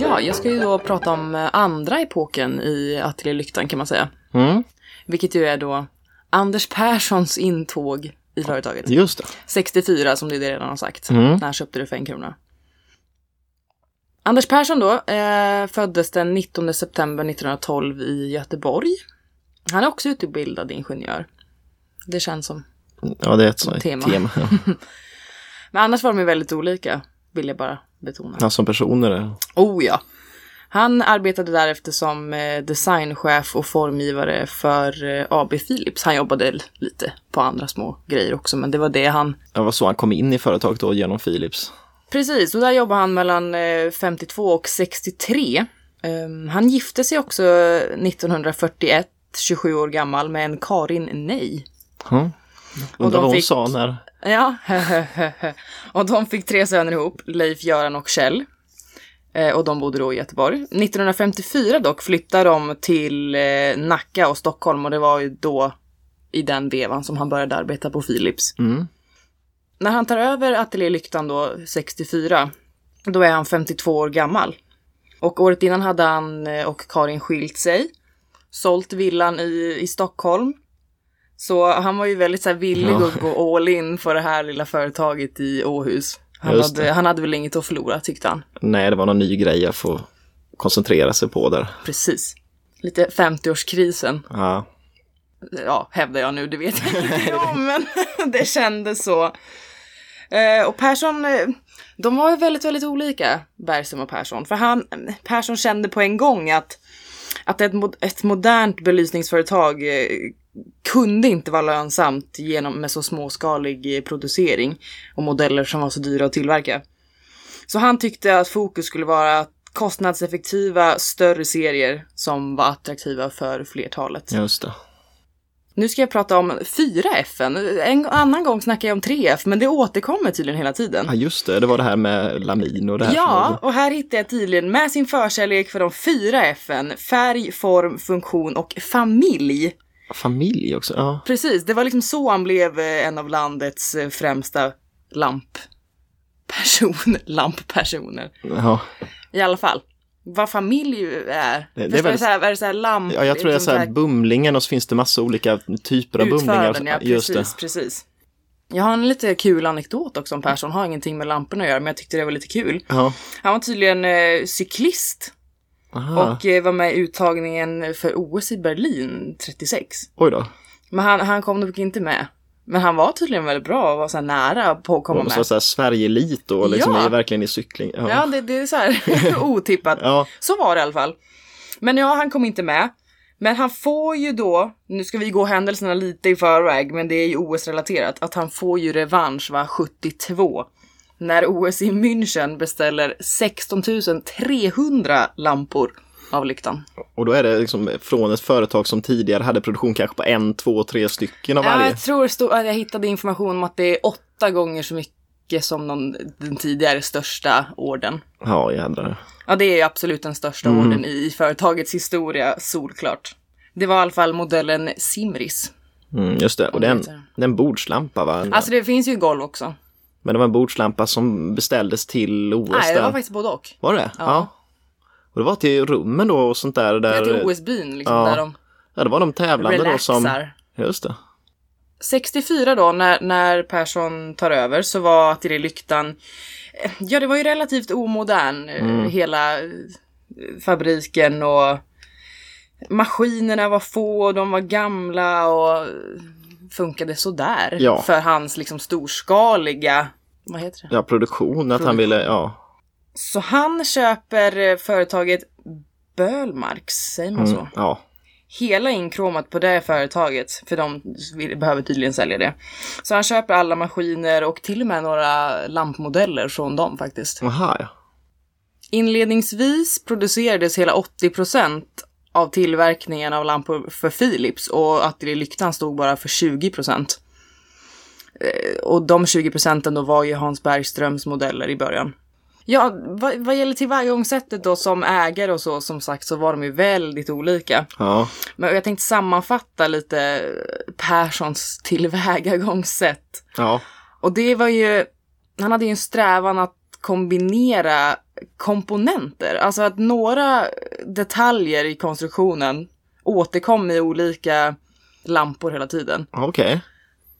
Ja, jag ska ju då prata om eh, andra epoken i Ateljé Lyktan kan man säga. Mm, Vilket ju är då Anders Perssons intåg i företaget. just det. 64 som du redan har sagt. Mm. När han köpte det för en krona. Anders Persson då eh, föddes den 19 september 1912 i Göteborg. Han är också utbildad ingenjör. Det känns som. Ja, det är ett sånt Tema. tema. Ja. <laughs> Men annars var de ju väldigt olika, vill jag bara betona. Ja, som personer. Oh ja. Han arbetade därefter som eh, designchef och formgivare för eh, AB Philips. Han jobbade lite på andra små grejer också, men det var det han... Det var så han kom in i företaget då genom Philips. Precis, och där jobbade han mellan eh, 52 och 63. Ehm, han gifte sig också 1941, 27 år gammal, med en Karin Nej. Ja. Undrar vad hon fick- sa när... Ja, <laughs> och de fick tre söner ihop, Leif, Göran och Kjell. Eh, Och de bodde då i Göteborg. 1954 dock flyttade de till eh, Nacka och Stockholm och det var ju då i den vevan som han började arbeta på Philips. Mm. När han tar över Ateljé Lyktan då, 64, då är han 52 år gammal. Och året innan hade han eh, och Karin skilt sig, sålt villan i, i Stockholm. Så han var ju väldigt så här villig Ja. att gå all in för det här lilla företaget i Åhus. Han hade, han hade väl inget att förlora tyckte han. Nej, det var någon ny grej jag får koncentrera sig på där. Precis. Lite 50-årskrisen. Ja, ja, hävdar jag nu, det vet jag inte om, men <laughs> det kändes så. Eh, och Persson, eh, de var ju väldigt, väldigt olika, Bergström och Persson. För han, Persson kände på en gång att, att ett, ett modernt belysningsföretag eh, kunde inte vara lönsamt genom, med så småskalig eh, producering och modeller som var så dyra att tillverka. Så han tyckte att fokus skulle vara kostnadseffektiva, större serier som var attraktiva för flertalet. just det. Nu ska jag prata om 4F. En annan gång snackar jag om 3F, men det återkommer tydligen hela tiden. Ja, just det. Det var det här med lamin och det här. Ja, och här hittar jag tydligen med sin förkärlek för de 4F. Färg, form, funktion och familj. Familj också. Ja. Precis, det var liksom så han blev eh, en av landets eh, främsta lampperson, <laughs> lamppersoner. ja. I alla fall. Vad familj är. Det- det är Förstår väl- du så här, är det så här lamp? Ja, jag tror det är liksom så här bumlingen och så finns det massa olika typer av bumlingar. Ja Just precis, precis. Jag har en lite kul anekdot också om Persson, har ingenting med lamporna att göra, men jag tyckte det var lite kul. Ja. Han var tydligen eh, cyklist Aha. och eh, var med i uttagningen för OS i Berlin 36. Oj då. Men han, han kom nog inte med. Men han var tydligen väldigt bra och var så här nära på att komma Och så med. så här Sverige-elit och liksom Ja. är verkligen i cykling. Ja. Ja, det, det är så här <laughs> otippat. Ja. Så var det i alla fall. Men ja, han kom inte med. Men han får ju då, nu ska vi gå händelserna lite i förväg, men det är ju OS-relaterat, att han får ju revansch va, 72. När OS i München beställer 16 300 lampor av lyktan. Och då är det liksom från ett företag som tidigare hade produktion kanske på en, två, tre stycken av varje. jag tror stod, att jag hittade information om att det är åtta gånger så mycket som någon, den tidigare största orden. Ja, jädrar. Ja, det är absolut den största Mm. orden i företagets historia, solklart. Det var i alla fall modellen Simris. Mm, just det. Och Om det är det en, heter. det är en bordslampa va? Alltså det finns ju golv också. Men det var en bordslampa som beställdes till OS Nej, det där. var faktiskt både och. Var det? Ja. Och det var till rummen då och sånt där. Det där är till OS-byn liksom, ja, där de Ja, det var de tävlande då som... relaxar. Just det. 64 då, när, när Persson tar över, så var Ateljé Lyktan, eh, ja det var ju relativt omodern, eh, Mm. hela eh, fabriken och maskinerna var få och de var gamla och funkade sådär. Ja. För hans liksom storskaliga, vad heter det? Ja, produktion, att han ville, ja. Så han köper eh, företaget Bölmarks, säger man så? Mm, ja. Hela inkromat på det företaget, för de vill- behöver tydligen sälja det. Så han köper alla maskiner och till och med några lampmodeller från dem faktiskt. Aha, ja. Inledningsvis producerades hela 80% av tillverkningen av lampor för Philips och ateljélyktan stod bara för 20%. Eh, Och de 20 procenten då var ju Hans Bergströms modeller i början. Ja, vad, vad gäller tillvägagångssättet då som ägare och så, som sagt, så var de ju väldigt olika. Ja, Men jag tänkte sammanfatta lite Perssons tillvägagångssätt. ja. Och det var ju, han hade ju en strävan att kombinera komponenter. Alltså att några detaljer i konstruktionen återkom i olika lampor hela tiden. okej.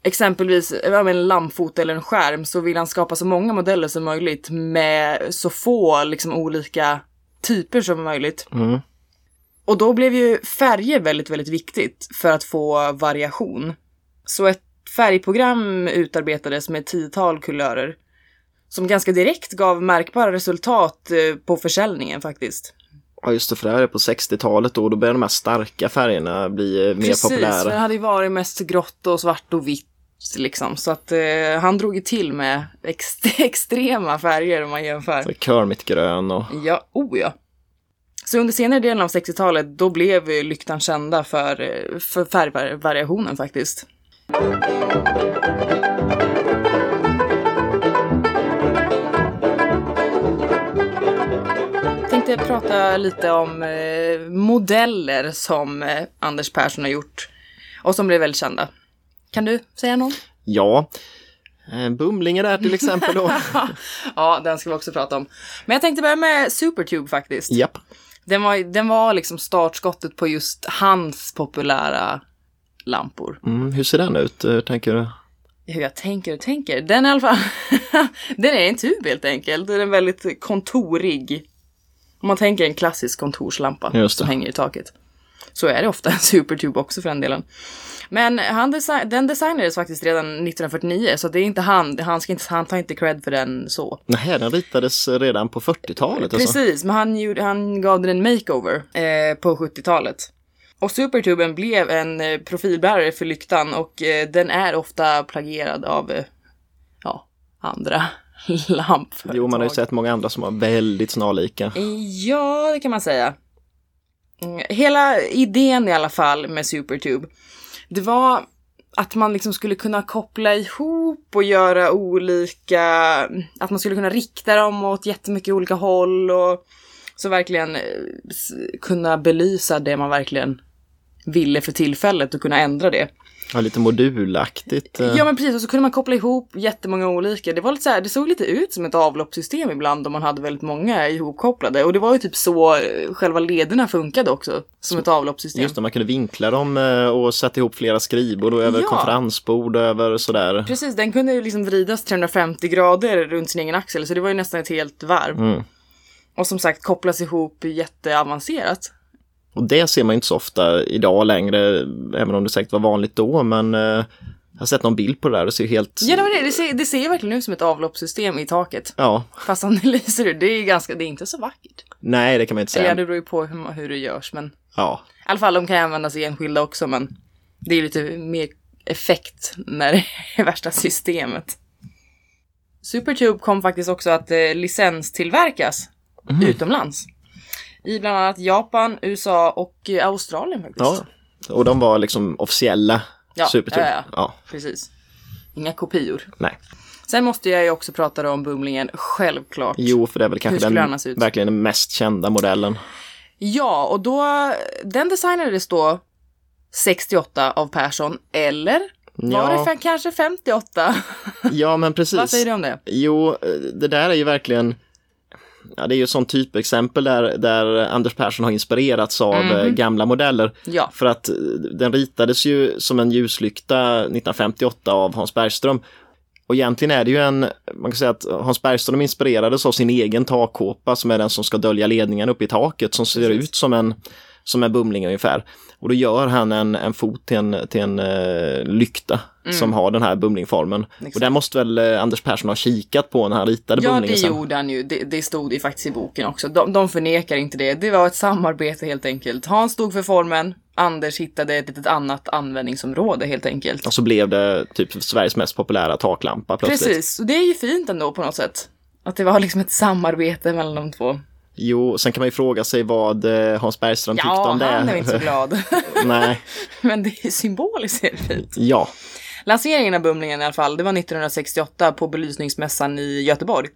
Exempelvis en lampfot eller en skärm så vill han skapa så många modeller som möjligt med så få liksom olika typer som möjligt. Mm. Och då blev ju färger väldigt, väldigt viktigt för att få variation. Så ett färgprogram utarbetades med tiotal kulörer som ganska direkt gav märkbara resultat eh, på försäljningen faktiskt. Ja, just det, för det här är på 60-talet då, då börjar de här starka färgerna bli eh, mer Precis, för det populära. hade ju varit mest grått och svart och vitt liksom. Så att eh, han drog ju till med ex- <laughs> extrema färger om man jämför. Så Kermit-grön och... Ja, oh ja. Så under senare delen av 60-talet, då blev lyktan kända för, för färgvariationen faktiskt. Tänkte prata lite om eh, modeller som eh, Anders Persson har gjort och som blev väldigt kända. Kan du säga någon? Ja, eh, Bumlinge där till exempel då. <laughs> ja, den ska vi också prata om. Men jag tänkte börja med Supertube faktiskt. Japp. Den var, den var liksom startskottet på just hans populära lampor. Mm, hur ser den ut, eh, tänker du? Hur jag tänker och tänker. Den är i alla fall, <laughs> den är en tub helt enkelt. Den är väldigt kontorig. Om man tänker en klassisk kontorslampa som hänger i taket. Så är det ofta en supertube också för den delen. Men han desi- den designades faktiskt redan 1949 så det är inte han, han, ska inte, han tar inte cred för den så. Nej, den ritades redan på 40-talet. Alltså. Precis, men han, gjorde, han gav den en makeover eh, på 70-talet. Och Supertuben blev en eh, profilbärare för lyktan och eh, den är ofta plagierad av eh, ja, andra <laughs> lampföretag. Jo, man har ju sett många andra som var väldigt snarlika. Ja, det kan man säga. Mm, hela idén i alla fall med Supertube, det var att man liksom skulle kunna koppla ihop och göra olika, att man skulle kunna rikta dem åt jättemycket olika håll och så verkligen eh, kunna belysa det man verkligen ville för tillfället och kunna ändra det. Ja, lite modulaktigt. eh. Ja men precis, och så kunde man koppla ihop jättemånga olika. Det var lite så här, det såg lite ut som ett avloppssystem ibland om man hade väldigt många ihopkopplade. Och det var ju typ så eh, själva lederna funkade också, som ett avloppssystem. Just det, man kunde vinkla dem eh, och sätta ihop flera skrivbord och över Ja. konferensbord och över sådär. Precis, den kunde ju liksom vridas 350 grader runt sin egen axel, så det var ju nästan ett helt varv. Mm. Och som sagt kopplas ihop jätteavancerat. Och det ser man inte så ofta idag längre, även om det säkert var vanligt då, men eh, jag har sett någon bild på det där och det ser helt... Ja, det var det. Det ser, det ser verkligen ut som ett avloppssystem i taket. Ja, Fast om det <laughs> lyser ut, det är ganska, det är inte så vackert. nej det kan man inte Eller ja, säga. det beror ju på hur, hur det görs, men Ja, I alla fall, de kan användas i enskilda också, men det är lite mer effekt när det <laughs> är värsta systemet. Supertube kom faktiskt också att eh, licenstillverkas utomlands. I bland annat Japan, USA och eh, Australien faktiskt. ja. Och de var liksom officiella Ja, Supertube. ja, ja. ja, Precis. Inga kopior. nej. Sen måste jag ju också prata om Bumlingen, självklart. Jo, för det är väl kanske den, verkligen den mest kända modellen. Ja, och då, den designades då 68 av Persson, eller? Var Ja. det kanske 58? Ja, men <laughs> precis. Vad säger du om det? Jo, eh, det där är ju verkligen Ja, det är ju ett sånt typexempel där, där Anders Persson har inspirerats av eh, gamla modeller. Ja, För att eh, den ritades ju som en ljuslykta 1958 av Hans Bergström. Och egentligen är det ju en, man kan säga att Hans Bergström inspirerades av sin egen takkåpa som är den som ska dölja ledningen uppe i taket som ser Precis. ut som en, som är bumling ungefär. Och då gör han en, en fot till en, till en uh, lykta som har den här bumlingformen. Och där måste väl uh, Anders Persson ha kikat på när han ritade Ja, bumlingen det sen. gjorde han ju. Det, det stod ju faktiskt i boken också. De, de förnekar inte det. Det var ett samarbete helt enkelt. Hans stod för formen, Anders hittade ett litet annat användningsområde helt enkelt. Och så blev det typ Sveriges mest populära taklampa plötsligt. Precis, och det är ju fint ändå på något sätt. Att det var liksom ett samarbete mellan de två. Jo, sen kan man ju fråga sig vad eh, Hans tyckte Ja, om det. han är inte så glad. <laughs> Nej, <laughs> Men det är symboliskt det fint. ja. Lanseringen av Bumlingen i alla fall, det var 1968 på belysningsmässan i Göteborg.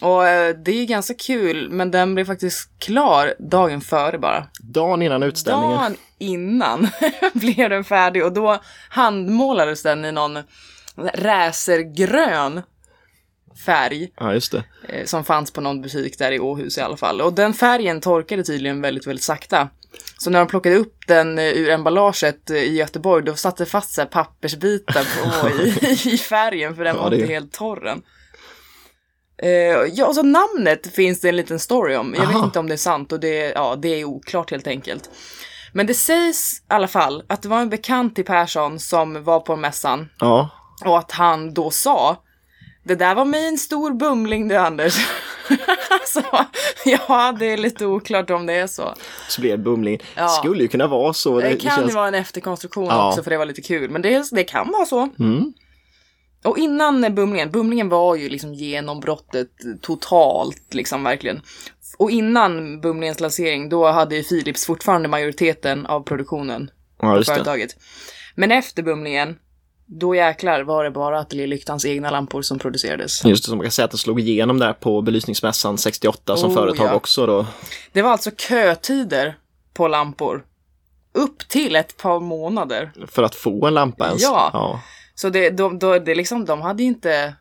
Och eh, det är ganska kul, men den blev faktiskt klar dagen före bara. Dagen innan utställningen. Dagen innan <laughs> blev den färdig och då handmålades den i någon räsergrön färg Ja, just det. eh, som fanns på någon butik där i Åhus i alla fall. Och den färgen torkade tydligen väldigt, väldigt sakta. Så när de plockade upp den eh, ur emballaget eh, i Göteborg, då satt det fast så här pappersbitar på <laughs> i, i färgen för den Ja, var det- inte helt torr än. Eh, ja, och så namnet finns det en liten story om. Jag vet Aha. inte om det är sant och det, ja, det är oklart helt enkelt. Men det sägs i alla fall att det var en bekant till Persson som var på mässan Ja, och att han då sa Det där var min stor bumling du Anders. <laughs> så, ja, det är lite oklart om det är så. så blev det bumling. Ja. Skulle ju kunna vara så. Det, kan känns... ju vara en efterkonstruktion Ja. också för det var lite kul. Men det, det kan vara så. Mm. Och innan bumlingen, bumlingen var ju liksom genombrottet totalt liksom verkligen. Och innan bumlingens lansering då hade ju Philips fortfarande majoriteten av produktionen Ja, på just det. företaget. Men efter bumlingen, då jäklar var det bara Ateljélyktans egna lampor som producerades. Just det, som man kan säga att det slog igenom där på belysningsmässan 68 som Oh, företag ja. också då. Det var alltså kötider på lampor. Upp till ett par månader. För att få en lampa ens. Ja. ja. Så det, de, då, det liksom, de hade inte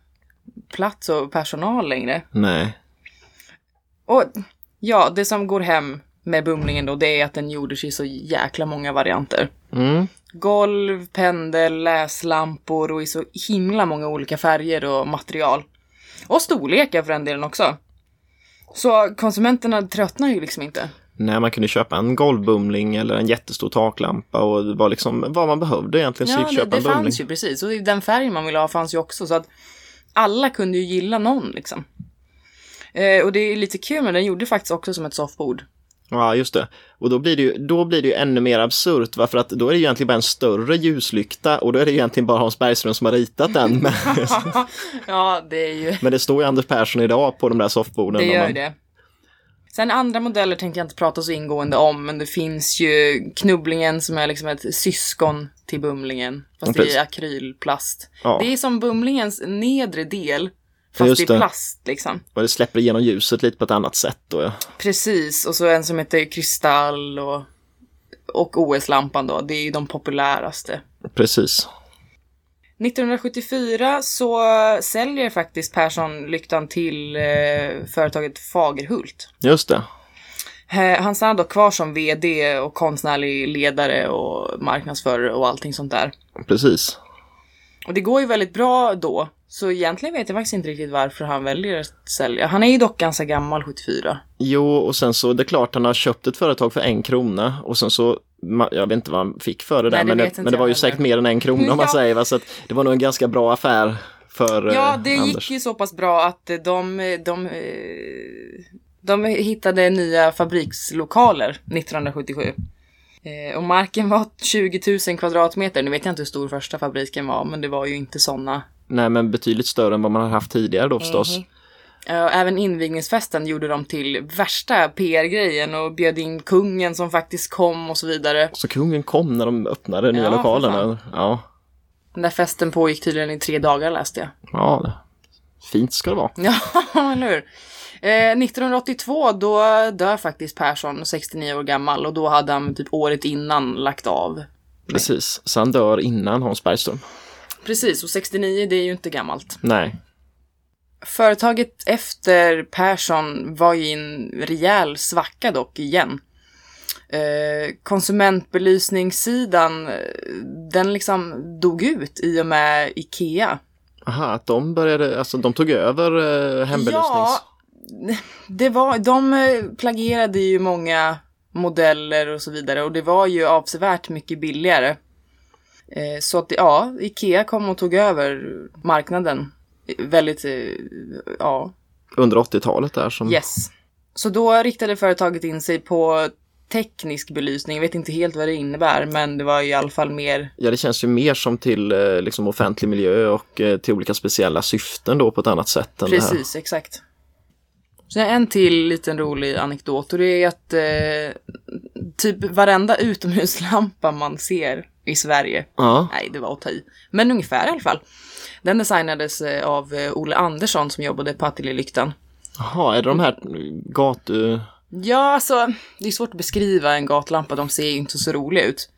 plats och personal längre. Nej. Och ja, det som går hem med bumlingen då, det är att den gjordes i så jäkla många varianter. Mm. Golv, pendel, läslampor och i så himla många olika färger och material. Och storlekar för den delen också. Så konsumenterna tröttnar ju liksom inte. Nej, man kunde köpa en golvbumling eller en jättestor taklampa och det var liksom vad man behövde egentligen. Så Ja, gick det, köpa det en fanns ju precis. Och den färgen man ville ha fanns ju också. Så att alla kunde ju gilla någon liksom. Eh, och det är lite kul, men den gjorde faktiskt också som ett soffbord. Ja, just det. Och då blir det ju, då blir det ju ännu mer absurt, va? för att då är det egentligen bara en större ljuslykta och då är det egentligen bara Hans Bergström som har ritat den. <laughs> Men, ja, det är ju... men det står ju Anders Persson idag på de där soffborden. Det gör man- det. Sen andra modeller tänkte jag inte prata så ingående om, men det finns ju knubblingen som är liksom ett syskon till bumlingen. Fast Ja, det är akrylplast. Ja. Det är som bumlingens nedre del, fast i det. plast liksom. Och det släpper igenom ljuset lite på ett annat sätt då. Ja. Precis, och så en som heter Kristall och, och OS-lampan då. Det är ju de populäraste. Precis. 1974 så säljer faktiskt Persson lyktan till eh, företaget Fagerhult. Just det. Eh, Han stannar dock kvar som VD och konstnärlig ledare och marknadsförare och allting sånt där. Precis. Och det går ju väldigt bra då. Så egentligen vet jag faktiskt inte riktigt varför han väljer att sälja. Han är ju dock ganska gammal, 74. Jo, och sen så det är klart han har köpt ett företag för en krona och sen så jag vet inte vad han fick för det där, Nej, det men, det, men det var ju säkert mer än en krona <laughs> om man Ja. säger. Va? Så att det var nog en ganska bra affär för eh, Ja, det Anders. gick ju så pass bra att de, de, eh, de hittade nya fabrikslokaler 1977. Eh, Och marken var 20 000 kvadratmeter. Nu vet jag inte hur stor första fabriken var, men det var ju inte sådana. Nej, men betydligt större än vad man har haft tidigare då förstås. Eh, Även invigningsfesten gjorde de till värsta PR-grejen och bjöd in kungen som faktiskt kom och så vidare. Så kungen kom när de öppnade nya Ja, för lokalerna. Ja, Den där festen pågick tydligen i tre dagar läste jag. ja, fint ska det vara. <laughs> Ja, eller hur? Eh, 1982 då dör faktiskt Persson, 69 år gammal, och då hade han typ året innan lagt av. Precis, så han dör innan Hans Bergström. Precis, och 69 det är ju inte gammalt. Nej, Företaget efter Persson var ju i en rejäl svacka dock igen. Eh, konsumentbelysningssidan, eh, den liksom dog ut i och med Ikea. aha, att de började, alltså de tog över eh, hembelysnings... Ja, det var, de eh, plagierade ju många modeller och så vidare. Och det var ju avsevärt mycket billigare. Eh, så att ja, Ikea kom och tog över marknaden. Väldigt, eh, ja. Under 80-talet där som... Yes. Så då riktade företaget in sig på teknisk belysning. Jag vet inte helt vad det innebär, men det var i alla fall mer. Ja, det känns ju mer som till liksom offentlig miljö och till olika speciella syften då på ett annat sätt. Än Precis, exakt. Så en till liten rolig anekdot och det är att eh, typ varenda utomhuslampa man ser i Sverige, Ja, nej det var att ta i, men ungefär i alla fall. Den designades eh, av eh, Olle Andersson som jobbade på Ateljélyktan. jaha, är det de här gatu... Ja, alltså det är svårt att beskriva en gatlampa, de ser ju inte så roliga ut.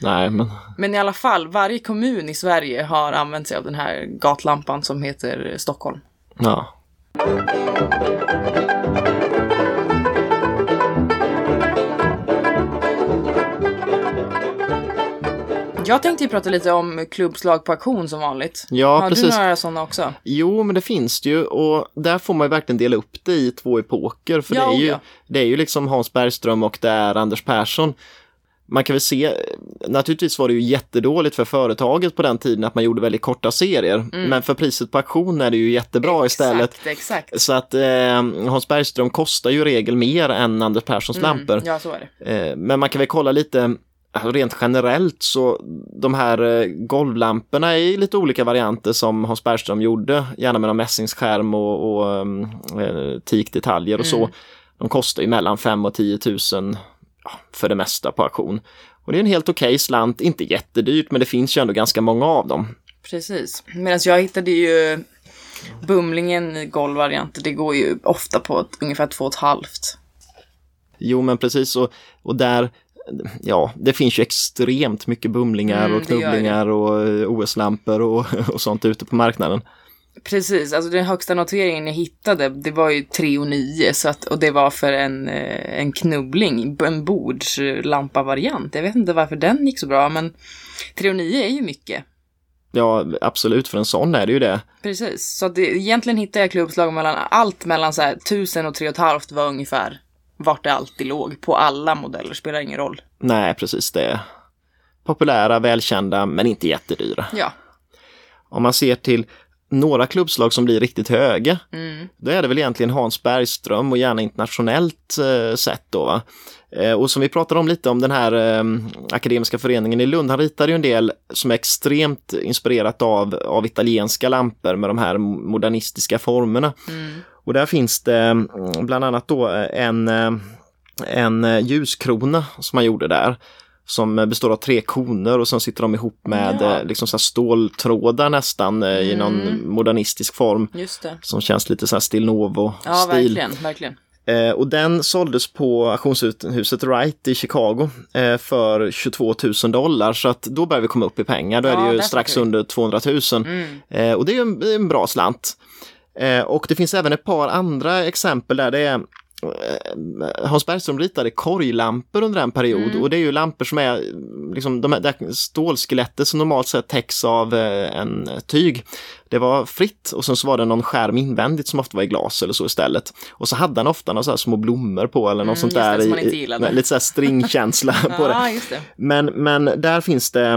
Nej, men Men i alla fall, varje kommun i Sverige har använt sig av den här gatlampan som heter Stockholm. ja. Jag tänkte ju prata lite om klubbslag på auktion som vanligt. Ja, har precis. du några sådana också? Jo, men det finns det ju och där får man ju verkligen dela upp det i två epoker. För Ja, det, är ju, ja. det är ju liksom Hans Bergström och det är Anders Persson. Man kan väl se, naturligtvis var det ju jättedåligt för företaget på den tiden att man gjorde väldigt korta serier. Men för priset på auktion är det ju jättebra istället. Exakt, exakt. Så att eh, Hans Bergström kostar ju i regel mer än Anders Perssons lampor. Ja, så är det. Eh, Men man kan väl kolla lite alltså rent generellt så de här eh, golvlamporna i lite olika varianter som Hans Bergström gjorde, gärna med någon mässingsskärm och, och um, eh, teakdetaljer och så. De kostar ju mellan 5 och 10 000 ja, för det mesta på auktion. Och det är en helt okej slant, inte jättedyrt men det finns ju ändå ganska många av dem. Precis. Medan jag hittade ju Bumlingen i golvvarianter. Det går ju ofta på ett, ungefär två och ett halvt. Jo men precis och, och där Ja, det finns ju extremt mycket bumlingar Mm, och knubblingar och eh, OS-lampor och, <laughs> och sånt ute på marknaden. Precis, alltså den högsta noteringen jag hittade, det var ju 3 och 9 så att, och det var för en, eh, en knubbling, en bordslampavariant. Jag vet inte varför den gick så bra, men 3 och 9 är ju mycket. Ja, absolut, för en sån är det ju det. Precis, så att det, egentligen hittade jag klubbslag mellan allt mellan så här 1000 och 3 och halvt var ungefär vart det alltid låg på alla modeller, spelar ingen roll. Nej, precis det. är Populära, välkända, men inte jättedyra. Ja, Om man ser till några klubbslag som blir riktigt höga, mm. då är det väl egentligen Hans Bergström och gärna internationellt eh, sett då. Va? Eh, och som vi pratade om lite om den här eh, akademiska föreningen i Lund, han ritade ju en del som är extremt inspirerat av, av italienska lampor med de här modernistiska formerna. Mm. Och där finns det mm, bland annat då en, eh, en eh, ljuskrona som man gjorde där. Som består av tre koner och sen sitter de ihop med Ja. eh, liksom så ståltrådar nästan eh, i någon Mm. modernistisk form. just det. Som känns lite så här Stilnovo Ja, verkligen, verkligen. Eh, och den såldes på auktionshuset Wright i Chicago eh, för 22 000 dollar. Så att då börjar vi komma upp i pengar. Då är Ja, det ju strax vi. under 200 000. Mm. Eh, och det är ju en, är en bra slant. Eh, och det finns även ett par andra exempel där det är Hans Bergström ritade korglampor under en period Mm. och det är ju lampor som är liksom de här det stålskelettet som normalt sett täcks av eh, en tyg. Det var fritt och sen så var det någon skärm invändigt som ofta var i glas eller så istället. Och så hade han ofta några så här små blommor på eller något Mm, sånt det, där. som i- lite så här stringkänsla <laughs> på det. Ja, det. Men, men där finns det eh,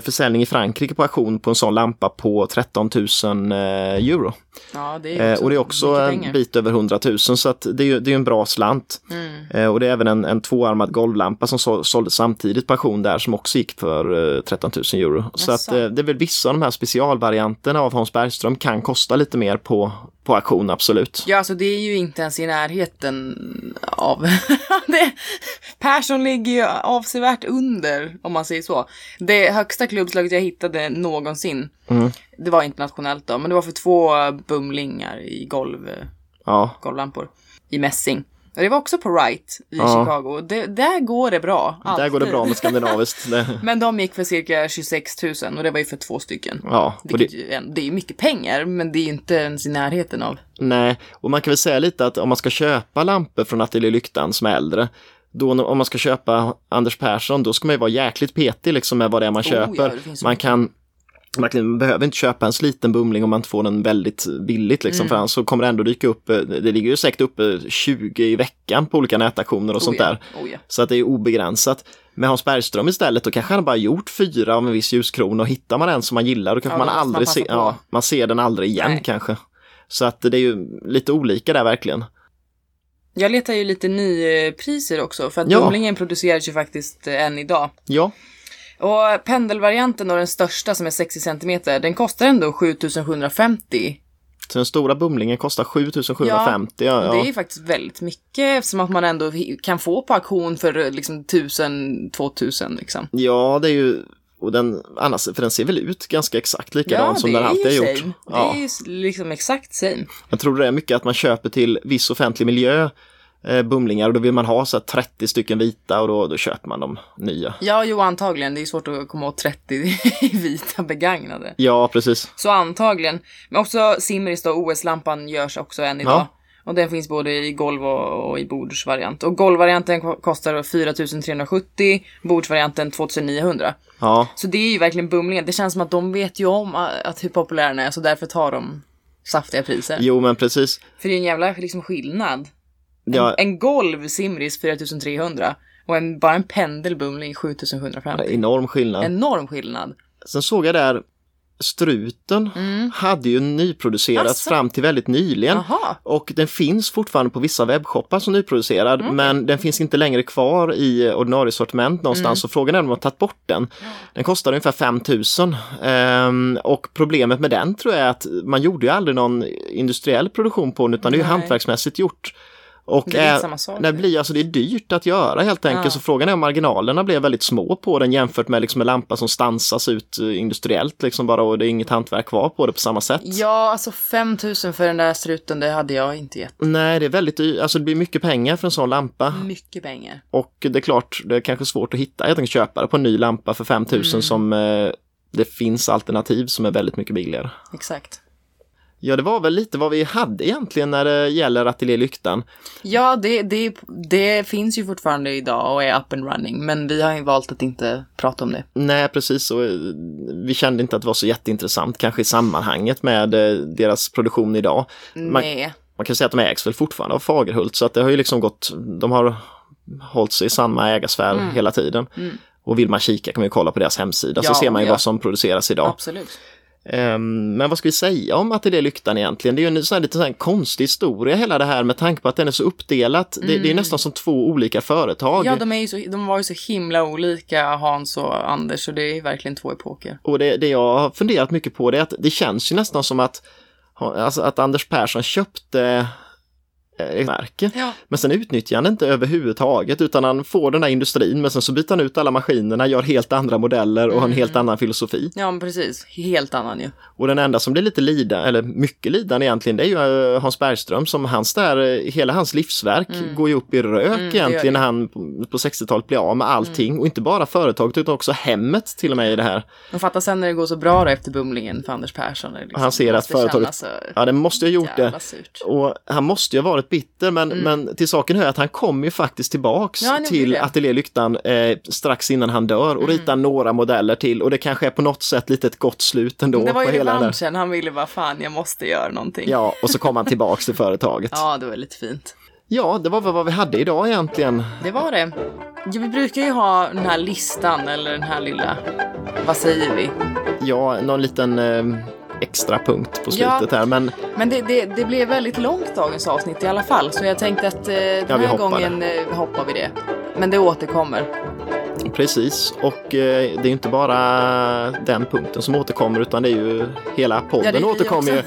försäljning i Frankrike på auktion på en sån lampa på 13 000 eh, euro. Ja, det är Eh, och det är också en pengar. bit över 100 000 så att det är det är en bra slant. Mm. Eh, och det är även en, en tvåarmad golvlampa som så, såldes samtidigt på auktion där som också gick för eh, 13 000 euro. Så att eh, det är väl vissa av de här specialvarianterna av Hans Bergström kan kosta lite mer på, på auktion, absolut. Ja, alltså det är ju inte ens i närheten av... <laughs> det, Persson ligger ju avsevärt under, om man säger så. Det högsta klubbslaget jag hittade någonsin, Mm. det var internationellt då, men det var för två bumlingar i golv, Ja, golvlampor i mässing. Det var också på Wright i Ja. Chicago. Det, där går det bra. där går det alltid. bra med skandinaviskt. <laughs> Men de gick för cirka 26 000 och det var ju för två stycken. ja, det, det är mycket pengar, men det är ju inte ens i närheten av. Nej, och man kan väl säga lite att om man ska köpa lampor från Ateljé Lyktan som är äldre, då om man ska köpa Anders Persson, då ska man ju vara jäkligt petig liksom med vad det är man Oh, ja, köper. det finns så man mycket. kan Man behöver inte köpa en sliten bumling om man inte får den väldigt billigt liksom, Mm. för annars så kommer det ändå dyka upp, eh, det ligger ju säkert uppe 20 i veckan på olika nätaktioner och sånt oh, ja. där. Oh, ja. Så att det är obegränsat. Med Hans Bergström istället, då kanske han bara gjort fyra av en viss ljuskrona och hittar man en som man gillar då kanske Ja, man aldrig man ser, ja, man ser den aldrig igen Nej. kanske. Så att det är ju lite olika där verkligen. Jag letar ju lite nypriser också för att Ja. bumlingen produceras ju faktiskt eh, än idag. Ja, Och pendelvarianten och den största som är 60 cm, den kostar ändå 7750. så den stora bumlingen kostar 7750. Ja, ja. Det är faktiskt väldigt mycket eftersom att man ändå kan få på auktion för liksom 1000-2000 liksom. ja det är ju, och den, annars, för den ser väl ut ganska exakt likadan som den alltid har gjort. Ja. Det är ju liksom exakt same. Jag tror det är mycket att man köper till viss offentlig miljö bumlingar och då vill man ha så här 30 stycken vita och då, då köper man de nya. Ja, jo antagligen. Det är svårt att komma åt 30 <laughs> vita begagnade. Ja, precis. Så antagligen. Men också Simris då, OS-lampan görs också än idag. Ja. Och den finns både i golv och, och i bordsvariant. Och golvvarianten ko- kostar då 4370, bordsvarianten 2900. Ja, Så det är ju verkligen bumlingen. Det känns som att de vet ju om att hur populär den är, så därför tar de saftiga priser. jo men precis. För det är en jävla liksom, skillnad. Ja, En golv Simris 4300 och en, bara en pendelbumling 7750. enorm skillnad. Enorm skillnad. Sen såg jag där Struten hade ju nyproducerats Mm. Asså? fram till väldigt nyligen. Jaha. Och den finns fortfarande på vissa webbshoppar som nyproducerad men den finns inte längre kvar i ordinarie sortiment någonstans Mm. så frågan är om de har tagit bort den. Den kostar ungefär 5000 ehm, och problemet med den tror jag är att man gjorde ju aldrig någon industriell produktion på den utan det är ju hantverksmässigt gjort. Och Det är- samma sak. det blir alltså det är dyrt att göra helt enkelt Ja. så frågan är om marginalerna blev väldigt små på den jämfört med liksom en lampa som stansas ut eh, industriellt liksom bara och det är inget hantverk kvar på det på samma sätt. Ja, alltså 5000 för den där struten, det hade jag inte gett. Nej, det är väldigt dyrt. Alltså det blir mycket pengar för en sån lampa. Mycket pengar. Och det är klart, det är kanske svårt att hitta helt enkelt köpare på en ny lampa för 5000 Mm. som eh, det finns alternativ som är väldigt mycket billigare. Exakt. Ja, det var väl lite vad vi hade egentligen när det gäller ateljélyktan. Ja, det, det, det finns ju fortfarande idag och är up and running, men vi har ju valt att inte prata om det. Nej, precis. Och eh, vi kände inte att det var så jätteintressant kanske i sammanhanget med eh, deras produktion idag. Man, Nej. man kan säga att de ägs väl fortfarande av Fagerhult så att det har ju liksom gått, de har hållit sig i samma ägarsfär hela tiden. Och vill man kika kan man ju kolla på deras hemsida Ja, så ser man ju ja. vad som produceras idag. Absolut. Ehm, men vad ska vi säga om Ateljélyktan egentligen? Det är ju en sån här, lite sån konstig historia hela det här med tanke på att den är så uppdelat. Det, det är nästan som två olika företag. Ja, de, är så, de var ju så himla olika, Hans och Anders, så det är verkligen två epoker. Och det, det jag har funderat mycket på det är att det känns ju nästan som att, alltså att Anders Persson köpte märke. Ja. Men sen utnyttjar han det inte överhuvudtaget utan han får den här industrin men sen så byter han ut alla maskinerna, gör helt andra modeller och har en helt annan filosofi. Ja, men precis. Helt annan ju. Och den enda som blir lite lidande, eller mycket lidande egentligen, det är ju eh, Hans Bergström som hans där, eh, hela hans livsverk går ju upp i rök Mm. egentligen när han på på 60-talet blir av med allting och inte bara företaget utan också hemmet till och med i det här. Och fatta sen när det går så bra då efter bumlingen för Anders Persson. Liksom, Han ser att företaget, så ja det måste ju ha gjort det. surt. Och han måste ju ha varit bitter men, men till saken hör att han kom ju faktiskt tillbaks Ja, till. Ateljélyktan eh, strax innan han dör och ritar några modeller till och det kanske är på något sätt lite ett gott slut ändå Det var ju revanschen, han ville bara fan jag måste göra någonting. Ja, och så kom han tillbaks till <laughs> företaget. Ja, det var lite fint. Ja, det var väl vad vi hade idag egentligen. Det var det. Ja, vi brukar ju ha den här listan eller den här lilla, vad säger vi? Ja, någon liten eh, extra punkt på slutet Ja. här, men Men det, det, det blev väldigt långt dagens avsnitt i alla fall, så jag tänkte att eh, den Ja, här hoppar gången eh, hoppar vi det. Men det återkommer. Precis. Och eh, det är inte bara den punkten som återkommer, utan det är ju hela podden Ja, återkommer ju.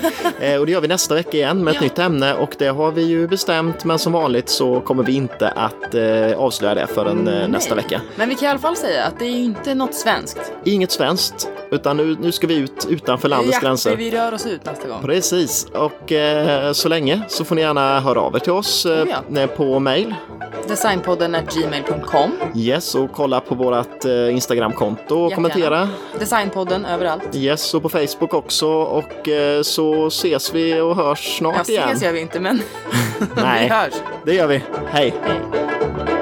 Eh, och det gör vi nästa vecka igen med ett Ja. nytt ämne och det har vi ju bestämt, men som vanligt så kommer vi inte att eh, avslöja det förrän eh, nästa Nej. vecka. Men vi kan i alla fall säga att det är inte något svenskt. Inget svenskt, utan nu, nu ska vi ut utanför landets Ja, gränser. vi rör oss ut nästa gång. Precis, och eh, så länge så får ni gärna höra av er till oss Oh på mail. Designpodden gmail.com. Yes, och kolla på vårt eh, Instagramkonto och Jättegärna. kommentera. Designpodden överallt. Yes, och på Facebook också och eh, så ses vi och hörs snart Ja, igen. ses gör vi inte, men <laughs> vi hörs. Det gör vi. Hej! Hej.